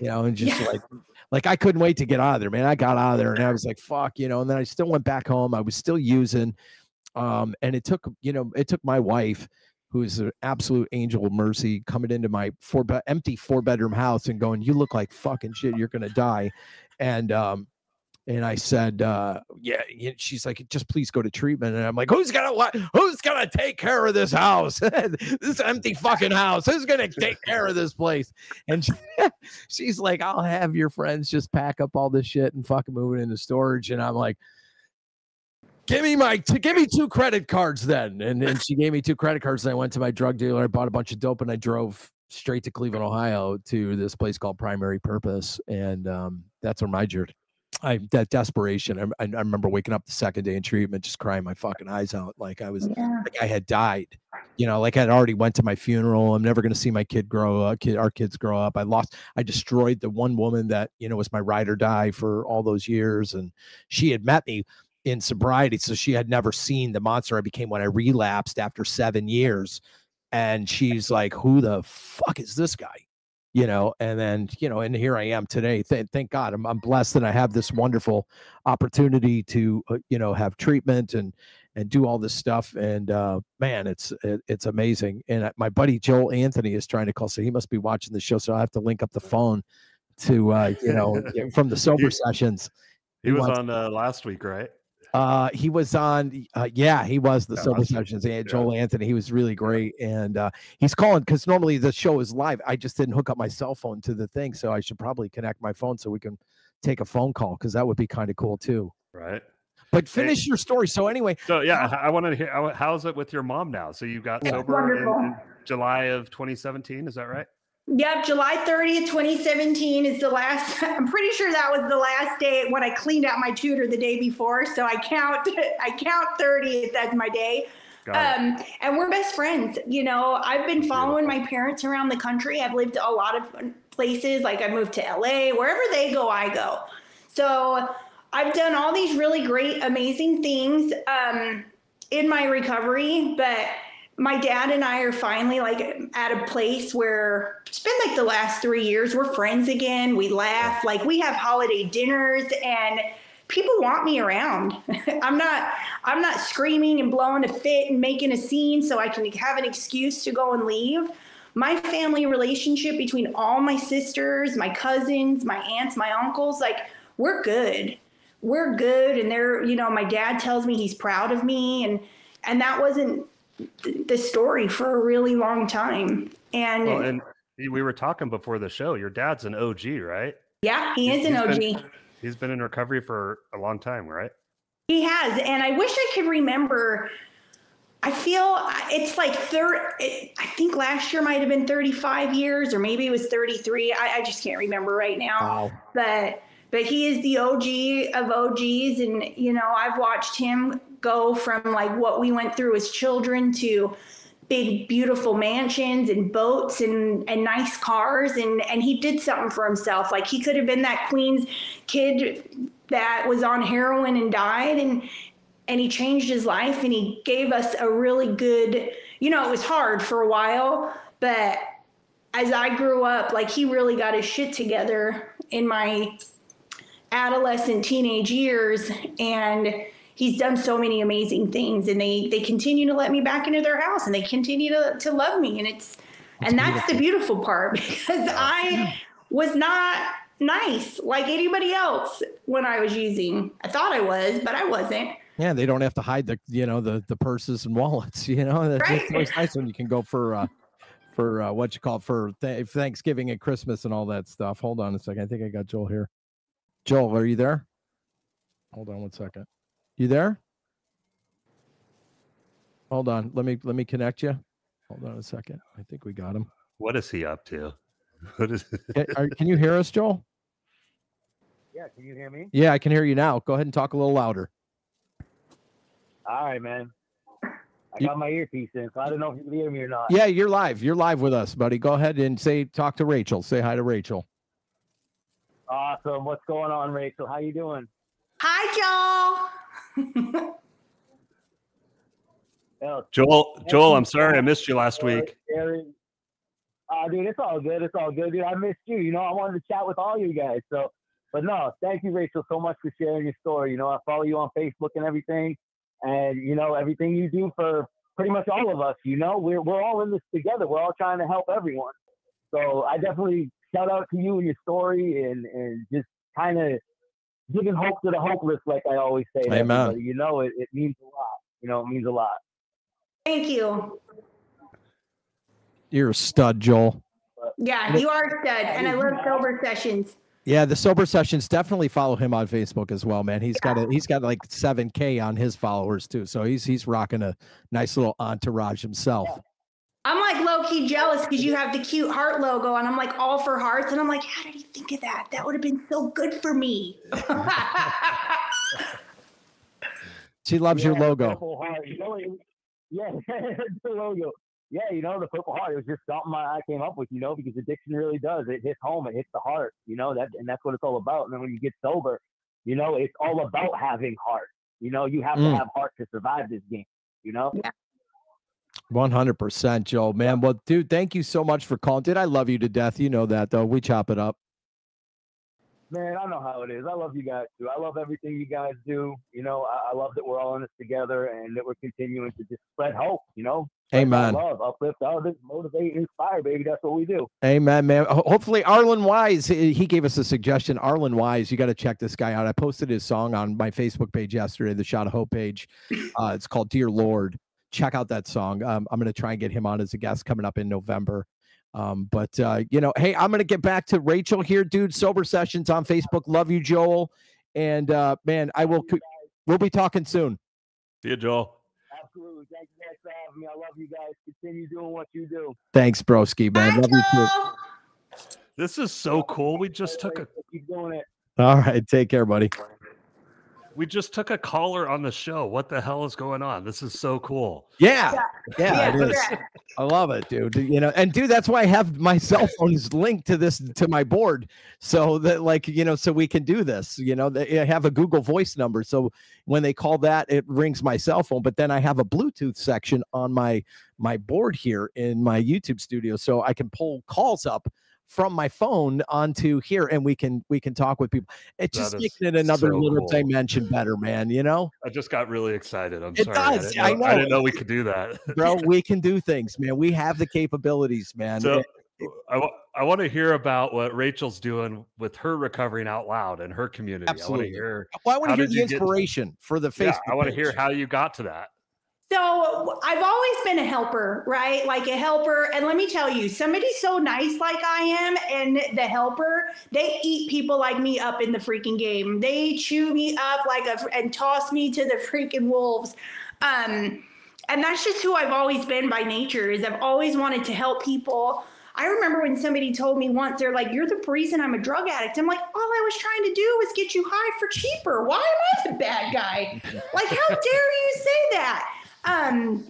you know and just Yeah. like like I couldn't wait to get out of there, man. I got out of there and I was like, fuck, you know, and then I still went back home. I was still using. Um, and it took, you know, it took my wife, who's an absolute angel of mercy, coming into my four empty four bedroom house and going, You look like fucking shit, you're gonna die. And um, and I said, uh, yeah, she's like, just please go to treatment. And I'm like, who's gonna? Who's gonna take care of this house? *laughs* this empty fucking house. Who's gonna take care of this place? And she, *laughs* she's like, I'll have your friends just pack up all this shit and fucking move it into storage. And I'm like, give me my, t- give me two credit cards then. And and she gave me two credit cards. And I went to my drug dealer. I bought a bunch of dope and I drove straight to Cleveland, Ohio, to this place called Primary Purpose. And um, that's where my journey. I that desperation. I, I remember waking up the second day in treatment, just crying my fucking eyes out, like I was Yeah. like I had died. you know, like I'd already went to my funeral. I'm never going to see my kid grow up, kid, our kids grow up. I lost, I destroyed the one woman that, you know, was my ride or die for all those years. And she had met me in sobriety. So she had never seen the monster I became when I relapsed after seven years. And she's like, who the fuck is this guy? You know, and then, you know, and here I am today. Th- thank God I'm, I'm blessed and I have this wonderful opportunity to, uh, you know, have treatment and, and do all this stuff. And uh, man, it's it, it's amazing. And my buddy Joel Anthony is trying to call, so he must be watching the show. So I have to link up the phone to uh, you know *laughs* from the sober sessions. He, was wants- on uh, last week, right? Uh, he was on. Uh, yeah, he was the Yeah, sober last sessions. And Joel Anthony, he was really great. And uh, he's calling because normally the show is live. I just didn't hook up my cell phone to the thing, so I should probably connect my phone so we can take a phone call because that would be kind of cool too. Right. But finish your story. So anyway, So yeah, I, I want to hear how's it with your mom now? So you got It's sober in, in July of 2017. Is that right? Yep, July 30th, 2017 is the last. *laughs* I'm pretty sure that was the last day when I cleaned out my tutor the day before. So I count *laughs* I count 30th as my day. Um, and we're best friends. You know, I've been following my parents around the country. I've lived a lot of places. Like I moved to LA. Wherever they go, I go. So I've done all these really great, amazing things um, in my recovery. But my dad and I are finally like at a place where it's been like the last three years. We're friends again. We laugh. Like we have holiday dinners and people want me around. *laughs* I'm not I'm not screaming and blowing a fit and making a scene so I can have an excuse to go and leave. My family relationship between all my sisters, my cousins, my aunts, my uncles, like we're good. We're good and they're, you know, my dad tells me he's proud of me and and that wasn't the story for a really long time. And, Well, and we were talking before the show. Your dad's an OG, right? yeah, he is an He's OG. been- He's been in recovery for a long time, right? He has, and I wish I could remember. I feel it's like third. It, I think last year might have been 35 years, or maybe it was 33. I, I just can't remember right now. wow. But but he is the OG of OGs, and you know I've watched him go from like what we went through as children to big beautiful mansions and boats and and nice cars. And and he did something for himself. Like he could have been that queen's kid that was on heroin and died and and he changed his life and he gave us a really good you know it was hard for a while but as i grew up like he really got his shit together in my adolescent teenage years. And he's done so many amazing things and they they continue to let me back into their house and they continue to, to love me and it's and that's the beautiful part *laughs* because i was not nice like anybody else when i was using i thought i was but i wasn't Yeah, they don't have to hide the you know the the purses and wallets. *laughs* You know, that's Right. always nice when you can go for uh for uh, what you call it, for th- Thanksgiving and Christmas and all that stuff. Hold on a second. I think I got Joel here. Joel, are you there? Hold on one second. You there? Hold on. Let me let me connect you. Hold on a second. I think we got him. What is he up to? *laughs* What is? Can, are, can you hear us, Joel? Yeah, can you hear me? Yeah, I can hear you now. Go ahead and talk a little louder. All right, man. I You- got my earpiece in, so I don't know if you can hear me or not. Yeah, you're live. You're live with us, buddy. Go ahead and say talk to Rachel. Say hi to Rachel. Awesome. What's going on, Rachel? How you doing? hi joel Hell, Joel, Joel, I'm sorry I missed you last week. Uh, dude, it's all good. It's all good, dude. I missed you. You know, I wanted to chat with all you guys. So, but no, thank you, Rachel, so much for sharing your story. You know, I follow you on Facebook and everything, and you know everything you do for pretty much all of us. You know, we're we're all in this together. We're all trying to help everyone. So I definitely shout out to you and your story, and and just kind of giving hope to the hopeless, like I always say. Amen. You know, it, it means a lot. You know, it means a lot. thank you You're a stud, Joel. yeah you are a stud and i love sober sessions Yeah, the sober sessions definitely follow him on Facebook as well, man. He's got a he's got like seven K on his followers too. So he's he's rocking a nice little entourage himself. I'm like low key jealous because you have the cute heart logo, and I'm like all for hearts, and I'm like, how did he think of that? That would have been so good for me. *laughs* she loves yeah, your logo. *laughs* Yeah, *laughs* the logo. Yeah, you know the purple heart. It was just something I came up with, you know, because addiction really does. It hits home. It hits the heart, you know that, and that's what it's all about. And then when you get sober, you know, it's all about having heart. You know, you have mm. to have heart to survive this game. You know, yeah. 100% Joe, man. Well, dude, thank you so much for calling. Dude, I love you to death? You know that, though. We chop it up. Man, I know how it is. I love you guys, too. I love everything you guys do. You know, I, I love that we're all in this together and that we're continuing to just spread hope, you know? Amen. Love, uplift others, motivate, inspire, baby. That's what we do. Amen, man. Hopefully, Arlen Wise, he gave us a suggestion. Arlen Wise, you got to check this guy out. I posted his song on my Facebook page yesterday, the Shot of Hope page. Uh, it's called Dear Lord Check out that song. Um, I'm going to try and get him on as a guest coming up in November. Um, but, uh, you know, hey, I'm going to get back to Rachel here, dude. Sober Sessions on Facebook. Love you, Joel. And, uh, man, I will, we'll be talking soon. See you, Joel. Absolutely. Thank you guys for having me. I love you guys. Continue doing what you do. Thanks, broski, man. Love you too. This is so cool. We just took a Keep doing it. All right. Take care, buddy. We just took a caller on the show. What the hell is going on? This is so cool. Yeah. Yeah, Yeah, yeah. I love it, dude. You know, and dude, that's why I have my cell *laughs* phone is linked to this to my board, so that like you know, so we can do this. You know, they- I have a Google Voice number, so when they call that, it rings my cell phone. But then I have a Bluetooth section on my my board here in my YouTube studio, so I can pull calls up from my phone onto here, and we can we can talk with people. It just makes it another so little cool. dimension better, man. You know. I just got really excited. I'm It sorry. I does, didn't, I know, I didn't know we could do that. bro *laughs* we can do things man we have the capabilities man So It- I, want to hear about what Rachel's doing with her recovering out loud and her community. I Absolutely. want to hear. well, i want to hear the you get to- inspiration for the Yeah, facebook I want to hear how you got to that. So I've always been a helper, right? Like a helper. And let me tell you, somebody so nice like I am and the helper, they eat people like me up in the freaking game. They chew me up like a and toss me to the freaking wolves. Um, and that's just who I've always been by nature is I've always wanted to help people. I remember when somebody told me once, they're like, You're the reason I'm a drug addict. I'm like, All I was trying to do was get you high for cheaper. Why am I the bad guy? *laughs* Like, how dare you say that? Um,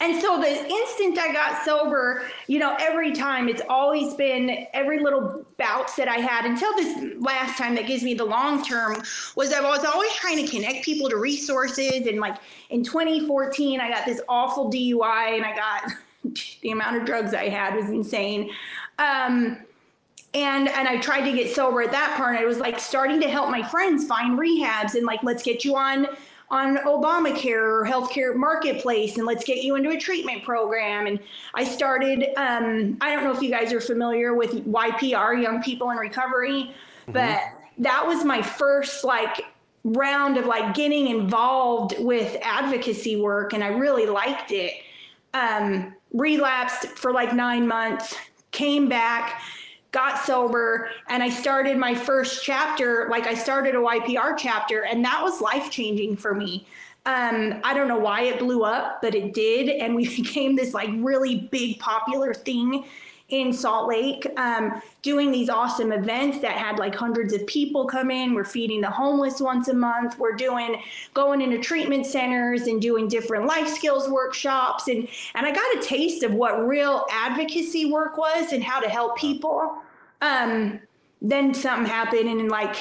and so the instant I got sober, you know, every time it's always been every little bouts that I had until this last time that gives me the long term was I was always trying to connect people to resources. And like in 2014, I got this awful DUI and I got *laughs* the amount of drugs I had was insane. Um, and and I tried to get sober at that part. I was like starting to help my friends find rehabs and like let's get you on on Obamacare or healthcare marketplace and let's get you into a treatment program. And I started. Um, I don't know if you guys are familiar with YPR, Young People in Recovery, but that was my first like round of like getting involved with advocacy work, and I really liked it um, relapsed for like nine months, came back, got sober, and I started my first chapter. Like I started a YPR chapter, and that was life changing for me. Um, I don't know why it blew up, but it did, and we *laughs* became this like really big popular thing in Salt Lake, um, doing these awesome events that had like hundreds of people come in. We're feeding the homeless once a month. We're doing going into treatment centers and doing different life skills workshops, and and I got a taste of what real advocacy work was and how to help people. Um, then something happened, and like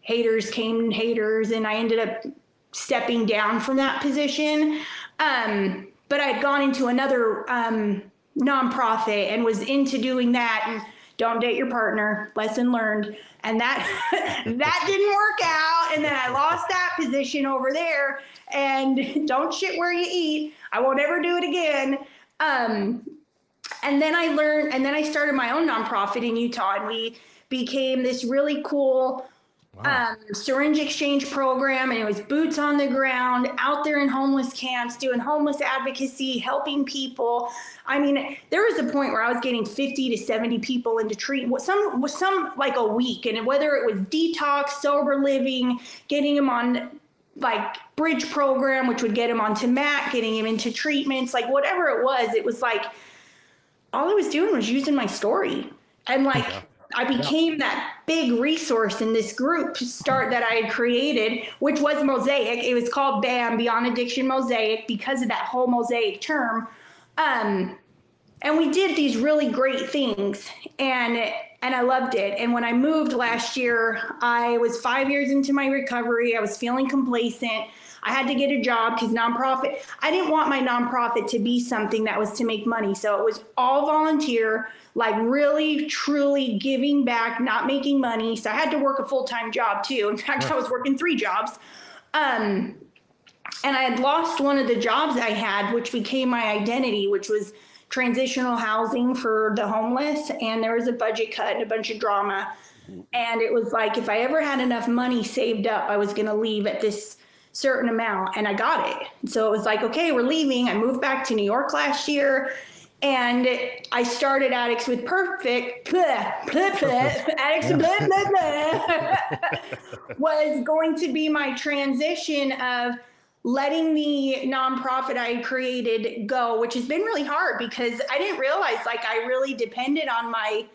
haters came haters, and I ended up stepping down from that position. Um, but I had gone into another um, nonprofit and was into doing that. And don't date your partner. Lesson learned. And that *laughs* that didn't work out. And then I lost that position over there. And *laughs* don't shit where you eat. I won't ever do it again. Um, and then I learned, and then I started my own nonprofit in Utah, and we became this really cool um, syringe exchange program. And it was boots on the ground, out there in homeless camps, doing homeless advocacy, helping people. I mean, there was a point where I was getting 50 to 70 people into treatment, some some like a week, and whether it was detox, sober living, getting them on like bridge program, which would get him onto MAT, getting him into treatments, like whatever it was, it was like all I was doing was using my story. And like I became that big resource in this group to start that I had created, which was Mosaic. It was called BAM, Beyond Addiction Mosaic, because of that whole mosaic term. Um, and we did these really great things and and I loved it. And when I moved last year, I was 5 years into my recovery. I was feeling complacent. I had to get a job because nonprofit, I didn't want my nonprofit to be something that was to make money. So it was all volunteer, like really, truly giving back, not making money. So I had to work a full time job too. In fact, I was working three jobs. Um, and I had lost one of the jobs I had, which became my identity, which was transitional housing for the homeless. And there was a budget cut and a bunch of drama. And it was like, if I ever had enough money saved up, I was going to leave at this certain amount and I got it. So it was like, okay, we're leaving. I moved back to New York last year and I started Addicts with Perfect. *laughs* Addicts blah, blah, *laughs* *laughs* was going to be my transition of letting the nonprofit I created go, which has been really hard because I didn't realize like I really depended on my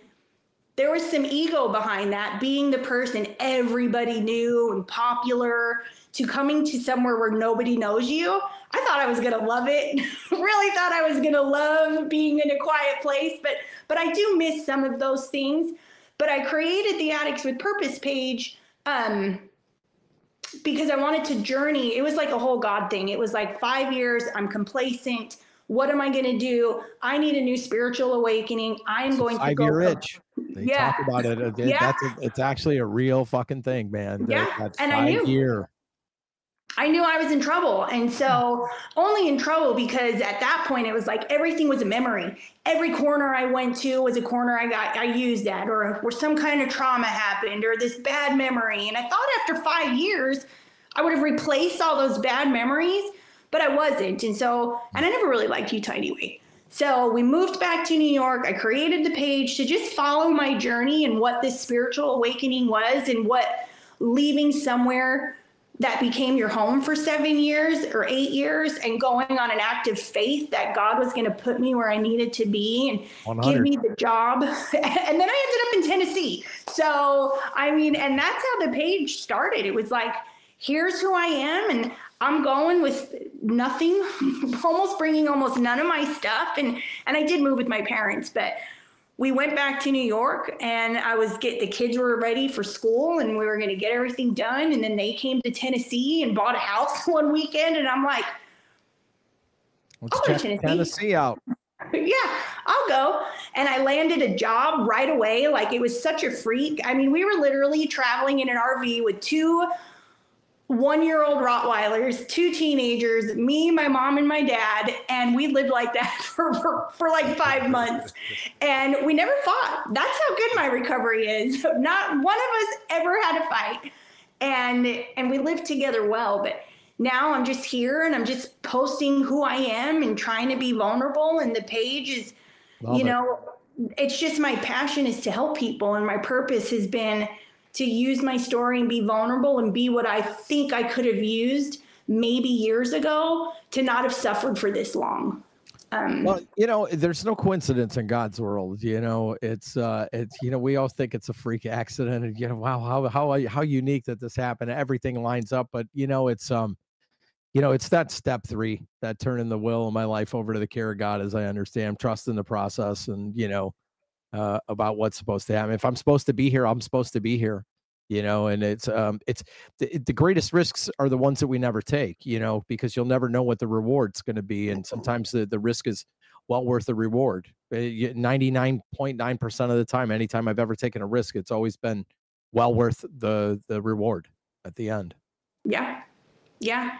there was some ego behind that being the person everybody knew and popular to coming to somewhere where nobody knows you. I thought I was going to love it. *laughs* really thought I was going to love being in a quiet place, but but I do miss some of those things. But I created the Addicts with Purpose page um because I wanted to journey. It was like a whole God thing. It was like 5 years I'm complacent. What am I going to do? I need a new spiritual awakening. I am going to go. Itch. They yeah. talk about it. it yeah. That's a, it's actually a real fucking thing, man. Yeah. That, and I knew. Year. I knew I was in trouble. And so, hmm. only in trouble because at that point it was like everything was a memory. Every corner I went to was a corner I got I used at or where some kind of trauma happened or this bad memory. And I thought after 5 years I would have replaced all those bad memories, but I wasn't. And so, and I never really liked Utah anyway. So we moved back to New York. I created the page to just follow my journey and what this spiritual awakening was and what leaving somewhere that became your home for seven years or eight years and going on an act of faith that God was going to put me where I needed to be and 100. give me the job. *laughs* and then I ended up in Tennessee. So, I mean, and that's how the page started. It was like, here's who I am. And I'm going with nothing, *laughs* almost bringing almost none of my stuff. And, and I did move with my parents, but we went back to New York and I was get the kids were ready for school and we were going to get everything done and then they came to Tennessee and bought a house *laughs* one weekend and I'm like Let's check Tennessee. Tennessee out. *laughs* yeah, I'll go. And I landed a job right away. Like it was such a freak. I mean, we were literally traveling in an RV with two one year old Rottweilers, two teenagers, me, my mom, and my dad. And we lived like that *laughs* for, for, for, like five months. And we never fought. That's how good my recovery is. *laughs* Not one of us ever had a fight. And and we lived together well. But now I'm just here and I'm just posting who I am and trying to be vulnerable. And the page is, Love you know, it's just my passion is to help people. And my purpose has been to use my story and be vulnerable and be what I think I could have used maybe years ago to not have suffered for this long. Um, well, you know, there's no coincidence in God's world. You know, it's uh, it's you know, we all think it's a freak accident, and you know, wow, how how how unique that this happened. Everything lines up, but you know, it's um, you know, it's that step three, that turning the will of my life over to the care of God, as I understand, trust in the process, and you know, uh, about what's supposed to happen. If I'm supposed to be here, I'm supposed to be here. You know, and it's um, it's the, the greatest risks are the ones that we never take. You know, because you'll never know what the reward's going to be, and sometimes the the risk is well worth the reward. Eh, Ninety nine point nine percent of the time, anytime I've ever taken a risk, it's always been well worth the the reward at the end. Yeah, yeah.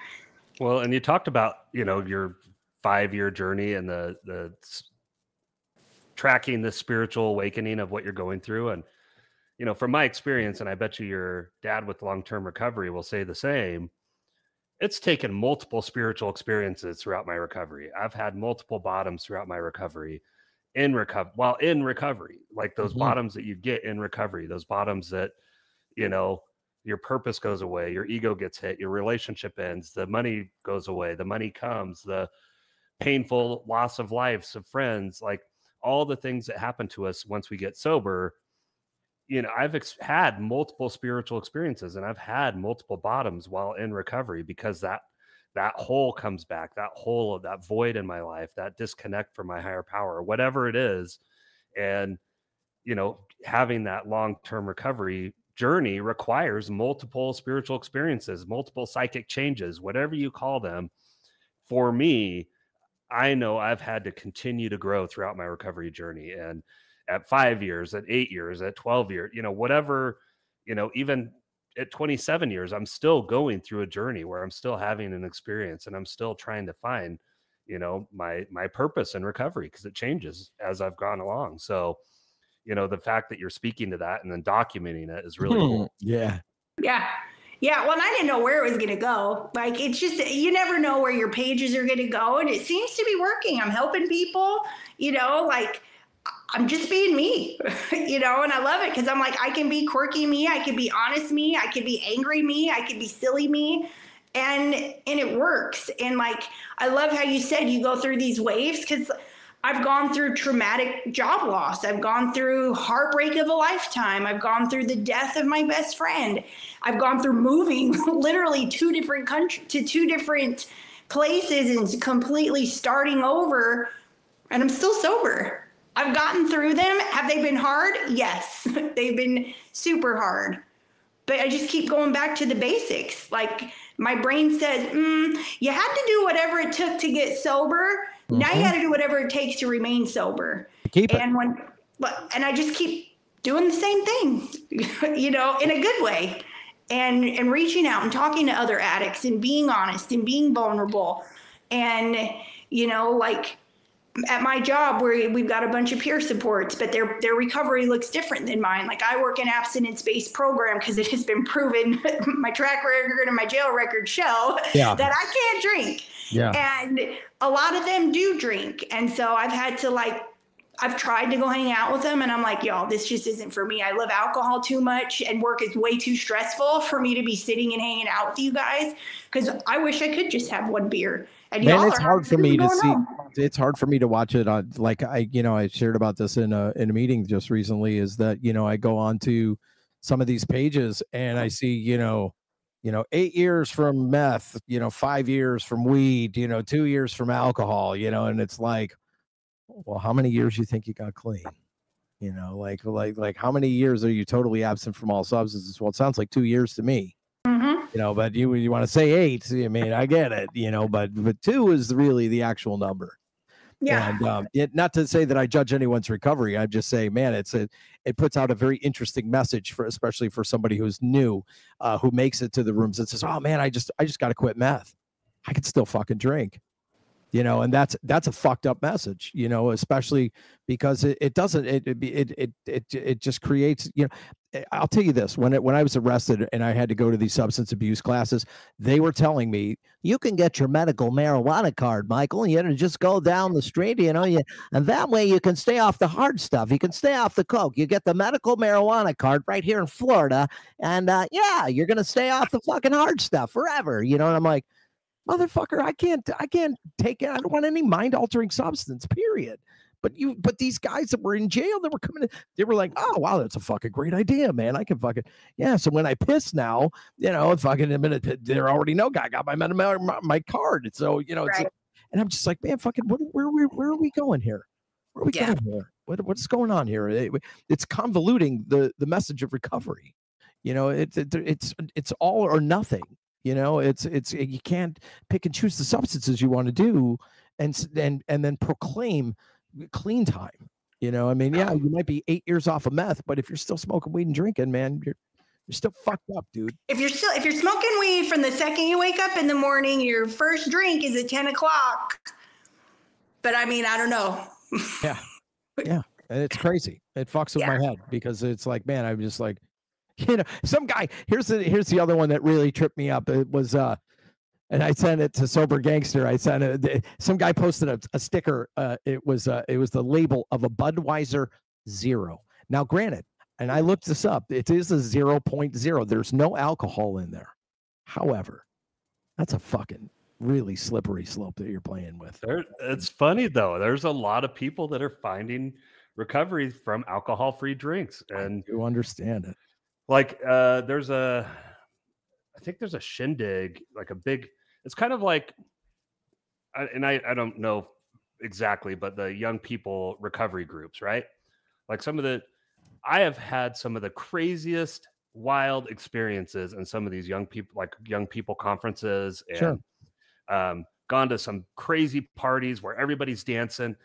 Well, and you talked about you know your five year journey and the the tracking the spiritual awakening of what you're going through and you know from my experience and i bet you your dad with long-term recovery will say the same it's taken multiple spiritual experiences throughout my recovery i've had multiple bottoms throughout my recovery in recover while in recovery like those mm-hmm. bottoms that you get in recovery those bottoms that you know your purpose goes away your ego gets hit your relationship ends the money goes away the money comes the painful loss of lives of friends like all the things that happen to us once we get sober you know i've ex- had multiple spiritual experiences and i've had multiple bottoms while in recovery because that that hole comes back, that hole of that void in my life, that disconnect from my higher power, whatever it is. And, you know, having that long term recovery journey requires multiple spiritual experiences, multiple psychic changes, whatever you call them. For me, I know I've had to continue to grow throughout my recovery journey. And at five years, at eight years, at 12 years, you know, whatever, you know, even at 27 years, I'm still going through a journey where I'm still having an experience and I'm still trying to find, you know, my my purpose in recovery because it changes as I've gone along. So, you know, the fact that you're speaking to that and then documenting it is really cool. Hmm, Yeah. Yeah. Yeah, well, I didn't know where it was going to go. Like, it's just, you never know where your pages are going to go. And it seems to be working. I'm helping people, you know, like, I'm just being me, *laughs* you know, and I love it because I'm like, I can be quirky me, I can be honest me, I can be angry me, I can be silly me. And and it works. And like I love how you said you go through these waves because I've gone through traumatic job loss. I've gone through heartbreak of a lifetime. I've gone through the death of my best friend. I've gone through moving *laughs* literally two different countries to two different places and completely starting over. And I'm still sober. I've gotten through them. Have they been hard? Yes, *laughs* they've been super hard. But I just keep going back to the basics. Like my brain says, mm, you had to do whatever it took to get sober. Now you Mhm. got to do whatever it takes to remain sober. Keep it. And when, but and I just keep doing the same thing, *laughs* you know, in a good way, and and reaching out and talking to other addicts and being honest and being vulnerable, and you know, like at my job where we've got a bunch of peer supports, but their their recovery looks different than mine. Like I work in abstinence-based program because it has been *laughs* proven my track record and my jail record show Yeah. that I can't drink. Yeah. And a lot of them do drink. And so I've had to like I've tried to go hang out with them and I'm like, y'all, this just isn't for me. I love alcohol too much and work is way too stressful for me to be sitting and hanging out with you guys. Cause I wish I could just have one beer. And Man, it's hard for me to see. on. It's hard for me to watch it on like I, you know, I shared about this in a in a meeting just recently. Is that you know I go on to some of these pages and I see you know, you know, eight years from meth, you know, five years from weed, you know, two years from alcohol, you know, and it's like, well, how many years you think you got clean? You know, like like like how many years are you totally absent from all substances? Well, it sounds like two years to me Mhm. you know but you you want to say eight i mean i get it you know but but two is really the actual number Yeah. and um it, not to say that i judge anyone's recovery i just say man it's a it puts out a very interesting message for especially for somebody who's new uh who makes it to the rooms and says oh man i just i just got to quit meth i can still fucking drink you know and that's that's a fucked up message you know especially because it, it doesn't it it, it it it just creates you know eh, i'll tell you this when it when i was arrested and i had to go to these substance abuse classes they were telling me you can get your medical marijuana card michael and you just go down the street you know you and that way you can stay off the hard stuff. You can stay off the coke. You get the medical marijuana card right here in florida and uh, yeah you're gonna stay off the fucking hard stuff forever you know and i'm like motherfucker i can't i can't take it i don't want any mind altering substance period. But you but these guys that were in jail that were coming in they were like oh wow that's a fucking great idea man i can fucking yeah so when i piss now you know fucking a minute they're already know i got my my, my, card so you know it's Right. and i'm just like man fucking what, where, where where are we going here? Where are we Yeah. going here? What, what's going on here? It- it's convoluting the the message of recovery you know it's it, it's it's all or nothing you know it's it's eh, you can't pick and choose the substances you want to do and and and then proclaim clean time you know i mean yeah you might be eight years off of meth but if you're still smoking weed and drinking man you're you're still fucked up dude If you're still if you're smoking weed from the second you wake up in the morning, your first drink is at 10 o'clock. But I mean, I don't know. yeah *laughs* yeah and it's crazy it fucks with Yeah. my head because it's like man i'm just like *laughs* you know some guy here's the here's the other one that really tripped me up it was uh and I sent it to sober gangster. I sent it. Some guy posted a, a sticker. Uh, it was uh, it was the label of a Budweiser Zero. Now, granted, and I looked this up. It is a 0.0. There's no alcohol in there. However, that's a fucking really slippery slope that you're playing with. There, it's funny though. There's a lot of people that are finding recovery from alcohol-free drinks, and You understand it. Like uh, there's a, I think there's a shindig, like a big it's kind of like, I- and I, I don't know exactly, but the young people recovery groups, right? Like some of the, I have had some of the craziest, wild experiences in some of these young people, like young people conferences, and Sure. um, gone to some crazy parties where everybody's dancing.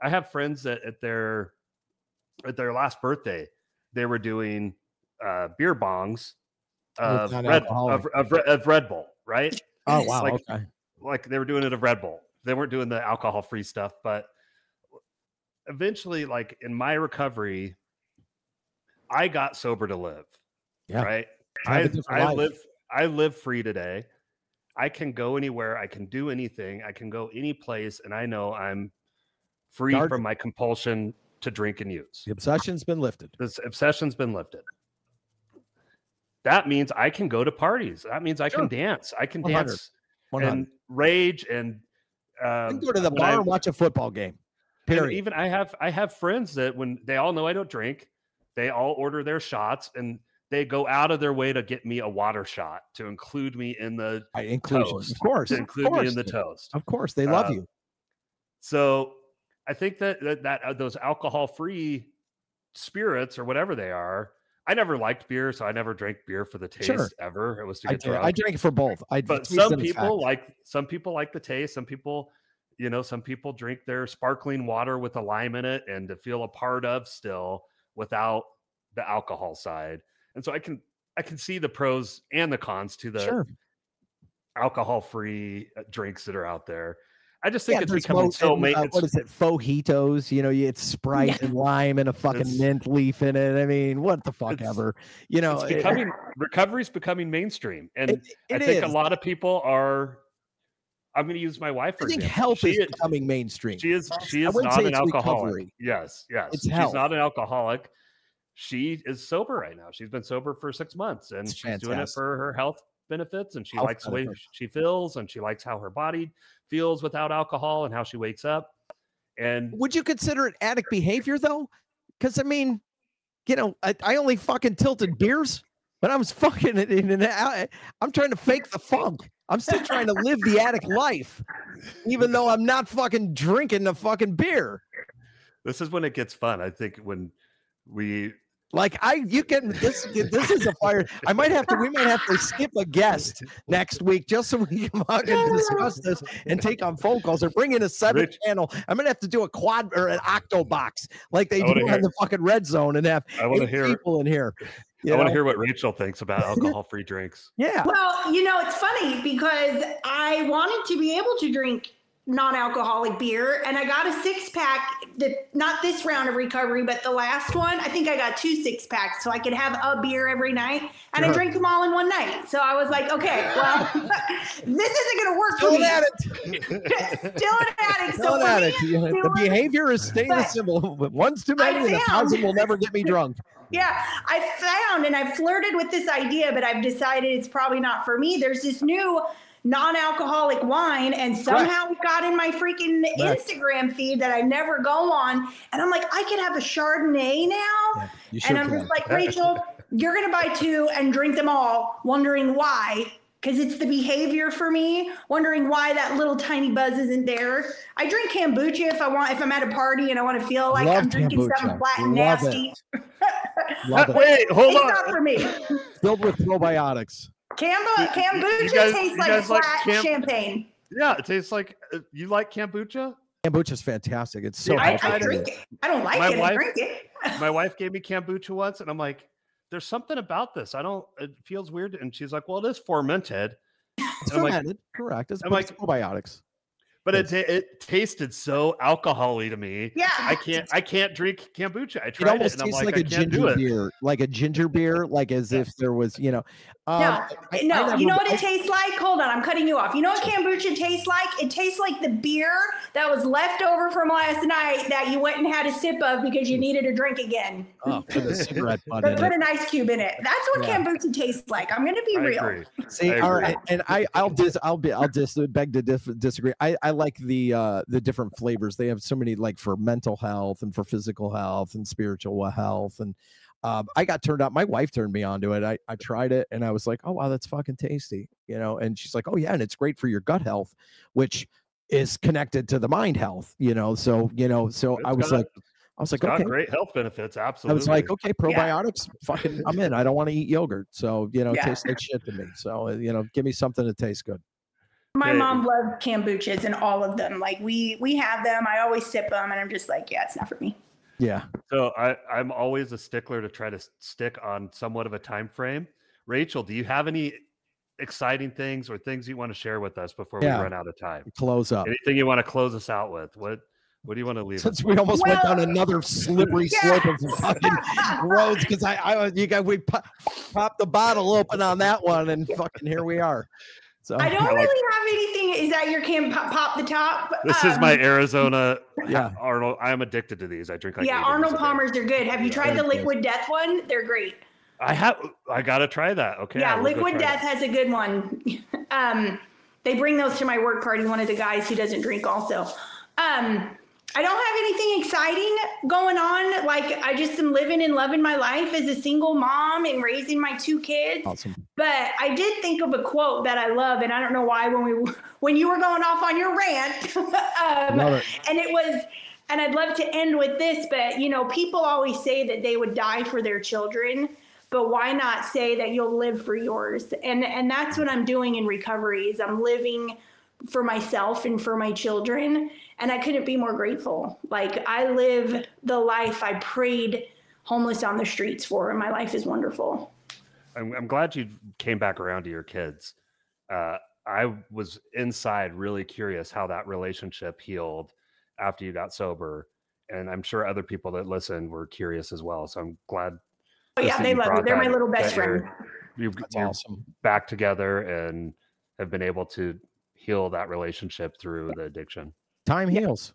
I have friends that at their at their last birthday, they were doing uh, beer bongs of Red, of, of, of Red Bull, right? Oh wow. Like, okay. like they were doing it of Red Bull. They weren't doing the alcohol free stuff, but eventually, like in my recovery, I got sober to live. Yeah. Right. I, I life. live I live free today. I can go anywhere. I can do anything. I can go any place, and I know I'm free Guard- from my compulsion to drink and use. The obsession's been lifted. This obsession's been lifted. That means I can go to parties. That means I Sure. can dance. I can 100. dance 100. and rage and um, go to the bar I- and watch a football game. Period. even I have I have friends that when they all know I don't drink, they all order their shots and they go out of their way to get me a water shot to include me in the I inclusion, toast, of course, to include me in the toast. Of course, they love Uh, you. So I think that that, that uh, those alcohol free spirits or whatever they are. I never liked beer, so I never drank beer for the taste Sure. ever. It was to I, get did- drunk. I drink for both. I but some people like some people like the taste some people you know some people drink their sparkling water with a lime in it and to feel a part of still without the alcohol side and so i can i can see the pros and the cons to the sure. alcohol free uh, drinks that are out there i just think Yeah, it's becoming mo- so and, ma- uh, what is it? Fojitos. You know, it's Sprite and lime and a *laughs* fucking mint leaf in it. I mean, what the fuck ever. You know, it's it- becoming recovery's becoming mainstream and it- i it think a lot of people are i'm going to use my wife for I think example. health She is becoming mainstream. She is she is wouldn't an alcoholic. recovery. Yes, yes. It's She's health. not an alcoholic. She is sober right now. She's been sober for six months and It's she's doing it for her health benefits and she Health likes the way she feels and she likes how her body feels without alcohol and how she wakes up. And Would you consider it addict behavior though? Because I mean, you know, I, I only fucking tilted beers, but I was fucking in, in an. I- I'm trying to fake the funk. I'm still trying to live the addict life, even though I'm not fucking drinking the fucking beer. this is when it gets fun. I think when we Like I, you can this. This is a fire. I might have to. We might have to skip a guest next week just so we can fucking discuss this and take on phone calls or bring in a seven Rich- channel. I'm gonna have to do a quad or an octo box like they I do wanna on hear- the fucking red zone and have I eight hear people in here. you I want to hear what Rachel thinks about *laughs* alcohol free drinks. Yeah. Well, you know, it's funny because I wanted to be able to drink non-alcoholic beer and I got a six pack the not this round of recovery but the last one I think I got two six packs so I could have a beer every night and I drank them all in one night so I was like okay well *laughs* this isn't going to work Still for an addict. *laughs* still an addict Still so an addict. The behavior is staying the but symbol. One's too many, and a found- thousand will never get me *laughs* drunk. Yeah, I found and I flirted with this idea, but I've decided it's probably not for me. There's this new non-alcoholic wine, and somehow it got in my freaking Right. Instagram feed that I never go on. And I'm like, I could have a Chardonnay now. You and I'm just like, *laughs* Rachel, you're gonna buy two and drink them all, wondering why. Because it's the behavior for me, wondering why that little tiny buzz isn't there. I drink kombucha if I want, if I'm at a party and I want to feel like Love I'm drinking something kombucha. flat and Love it. nasty. Love *laughs* it. Wait, hold it's on. not for me. Filled with probiotics. Kombu- kombucha you guys- tastes like guys like flat champagne. Yeah, it tastes like uh, you like kombucha. Kombucha's fantastic. It's so Yeah, I. I tried it. drink it. I don't like My it. I wife- drink it. *laughs* My wife gave me kombucha once, and I'm like, "There's something about this. I don't. It feels weird." And she's like, "Well, it is fermented." It's I'm like- fermented, correct. It's, I'm it's like- probiotics. But it ta- it tasted so alcoholy to me. Yeah. I can't I can't drink kombucha. I It tried it, almost and I'm tastes like, like, I a ginger beer, like a ginger *laughs* beer, like as Yeah. if there was, you know. Um, No, I- I no. never- you know what I- it tastes like? Hold on, I'm cutting you off. You know what kombucha tastes like? It tastes like the beer that was left over from last night that you went and had a sip of because you needed a drink again. Oh, *laughs* put a cigarette butt But in put it. an ice cube in it. That's what Yeah. kombucha tastes like. I'm gonna be I real. agree. See, I all and I, I'll dis, I'll be, I'll dis, beg to dif- disagree. I, I like the, uh, the different flavors. They have so many, like for mental health and for physical health and spiritual health, and um, I got turned out. My wife turned me onto it. I, I tried it and I was like, oh wow, that's fucking tasty, you know. And she's like, oh yeah, and it's great for your gut health, which is connected to the mind health, you know. So you know, so It's I was got- like, I was like, It's got okay. great health benefits. Absolutely. I was like, okay, probiotics, fucking, I'm in. I don't want to eat yogurt, so you know, it tastes like shit to me. So uh, you know, give me something that tastes good. My Okay. mom loved kombuchas and all of them. Like we we have them. I always sip them, and I'm just like, yeah, it's not for me. Yeah. So I, I'm always a stickler to try to stick on somewhat of a time frame. Rachel, do you have any exciting things or things you want to share with us before Yeah. we run out of time? Close up. Anything you want to close us out with? What What do you want to leave? Since us we with? almost went down another slippery slope of fucking *laughs* roads, because I, I, you guys, we pop, popped the bottle open on that one, and fucking here we are. So I don't *laughs* really have anything. Is that your can pop, pop the top? This is my Um, Arizona *laughs* Yeah. *laughs* Arnold. I am addicted to these. I drink like yeah, Arnold. Palmer's. They're good. Have you tried the Very good. Liquid Death one? They're great. I have. I gotta try that. Okay. Yeah, Liquid Death that. has a good one. um, they bring those to my work party. One of the guys who doesn't drink also. Um, I don't have anything exciting going on. Like I just am living and loving my life as a single mom and raising my two kids. awesome. But I did think of a quote that I love, and I don't know why when we *laughs* when you were going off on your rant, *laughs* um, Love it. and it was, and I'd love to end with this, but you know, people always say that they would die for their children, but why not say that you'll live for yours? And and that's what I'm doing in recovery is I'm living for myself and for my children, and I couldn't be more grateful. Like I live the life I prayed homeless on the streets for, and my life is wonderful. I'm, I'm glad you came back around to your kids. Uh, I was inside really curious how that relationship healed after you got sober. And I'm sure other people that listen were curious as well. So I'm glad. Oh yeah, they love me. They're my little best that you're- friend. You've, That's you're awesome. back together and have been able to heal that relationship through the addiction. Time heals.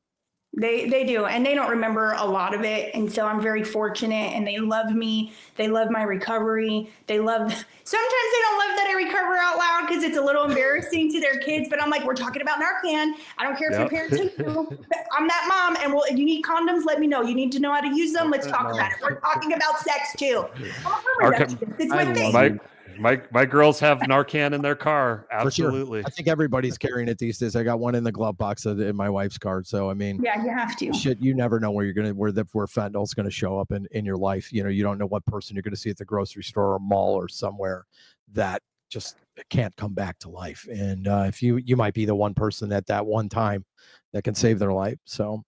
They they do, and they don't remember a lot of it, and so I'm very fortunate. And they love me. They love my recovery. They love. *laughs* Sometimes they don't love that I recover out loud because it's a little embarrassing to their kids. But I'm like, we're talking about Narcan. I don't care if Yep. your parents hate you. *laughs* I'm that mom, and well, if you need condoms. Let me know. You need to know how to use them. Let's talk about it. We're talking about sex too. I'm a Our. It's my I thing. love My, my, my girls have Narcan in their car. For sure. Absolutely. I think everybody's carrying it these days. I got one in the glove box of- in my wife's car. So I mean, Yeah, you have to. shit, you never know where you're gonna where the where fentanyl's gonna show up in in your life. You know, you don't know what person you're gonna see at the grocery store or mall or somewhere that just can't come back to life. And uh, if you you might be the one person at that one time that can save their life. So.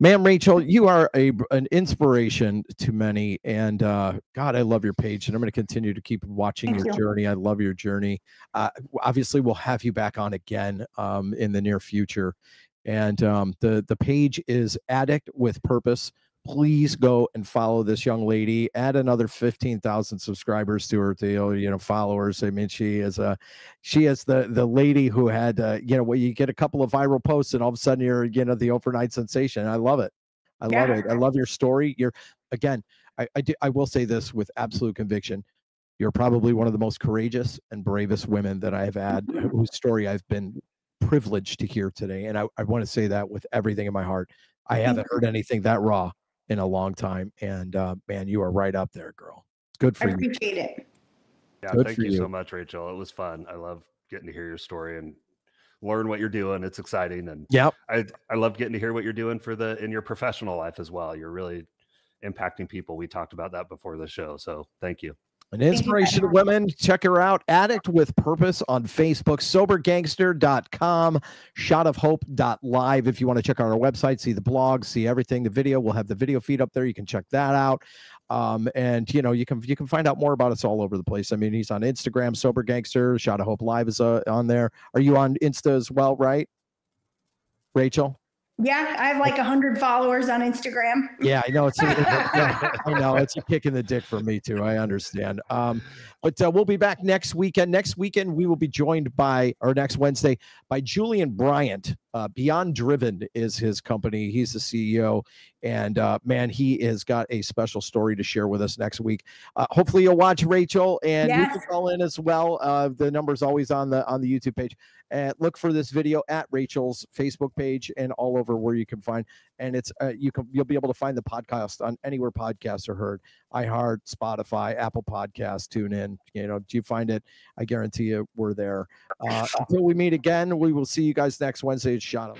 Ma'am Rachel, you are a an inspiration to many, and uh, God, I love your page, and I'm going to continue to keep watching Thank your you. journey. I love your journey. Uh, obviously, we'll have you back on again um, in the near future, and um, the the page is Addict with Purpose. Please go and follow this young lady. Add another fifteen thousand subscribers to her, to you know followers. I mean, she is a she is the the lady who had uh, you know where you get a couple of viral posts and all of a sudden you're you know the overnight sensation. I love it. I love it. I love your story. You're again. I I, do, I will say this with absolute conviction. You're probably one of the most courageous and bravest women that I have had, whose story I've been privileged to hear today. And I, I want to say that with everything in my heart. I haven't heard anything that raw in a long time. And uh, man, you are right up there, girl. It's good I for you. appreciate it. Yeah, Good thank you, you. so much, Rachel. It was fun. I love getting to hear your story and learn what you're doing. It's exciting, and yeah, I I love getting to hear what you're doing for the in your professional life as well. You're really impacting people. We talked about that before the show, so thank you. An inspiration to women. Check her out. Addict with Purpose on Facebook, sobergangster.com, shotofhope.live. If you want to check out our website, see the blog, see everything, the video, we'll have the video feed up there. You can check that out. Um, and you know, you can you can find out more about us all over the place. I mean, he's on Instagram, Sober Gangster, Shot of Hope Live is uh, on there. Are you on Insta as well, right? Rachel? Yeah, I have like a hundred followers on Instagram. Yeah, I know it's a, *laughs* yeah, I know it's a kick in the dick for me too. I understand. Um, but uh, we'll be back next weekend. Next weekend we will be joined by, or next Wednesday, by Julian Bryant. Uh, Beyond Driven is his company. He's the CEO, and uh, man, he has got a special story to share with us next week. Uh, hopefully, you'll watch Rachel, and you can Yes. call in as well. Uh, the number's always on the on the YouTube page. And look for this video at Rachel's Facebook page and all over where you can find. And it's uh, you can you'll be able to find the podcast on anywhere podcasts are heard. iHeart, Spotify, Apple Podcasts. Tune in. You know, do you find it? I guarantee you, we're there. Uh, until we meet again, we will see you guys next Wednesday at Shot.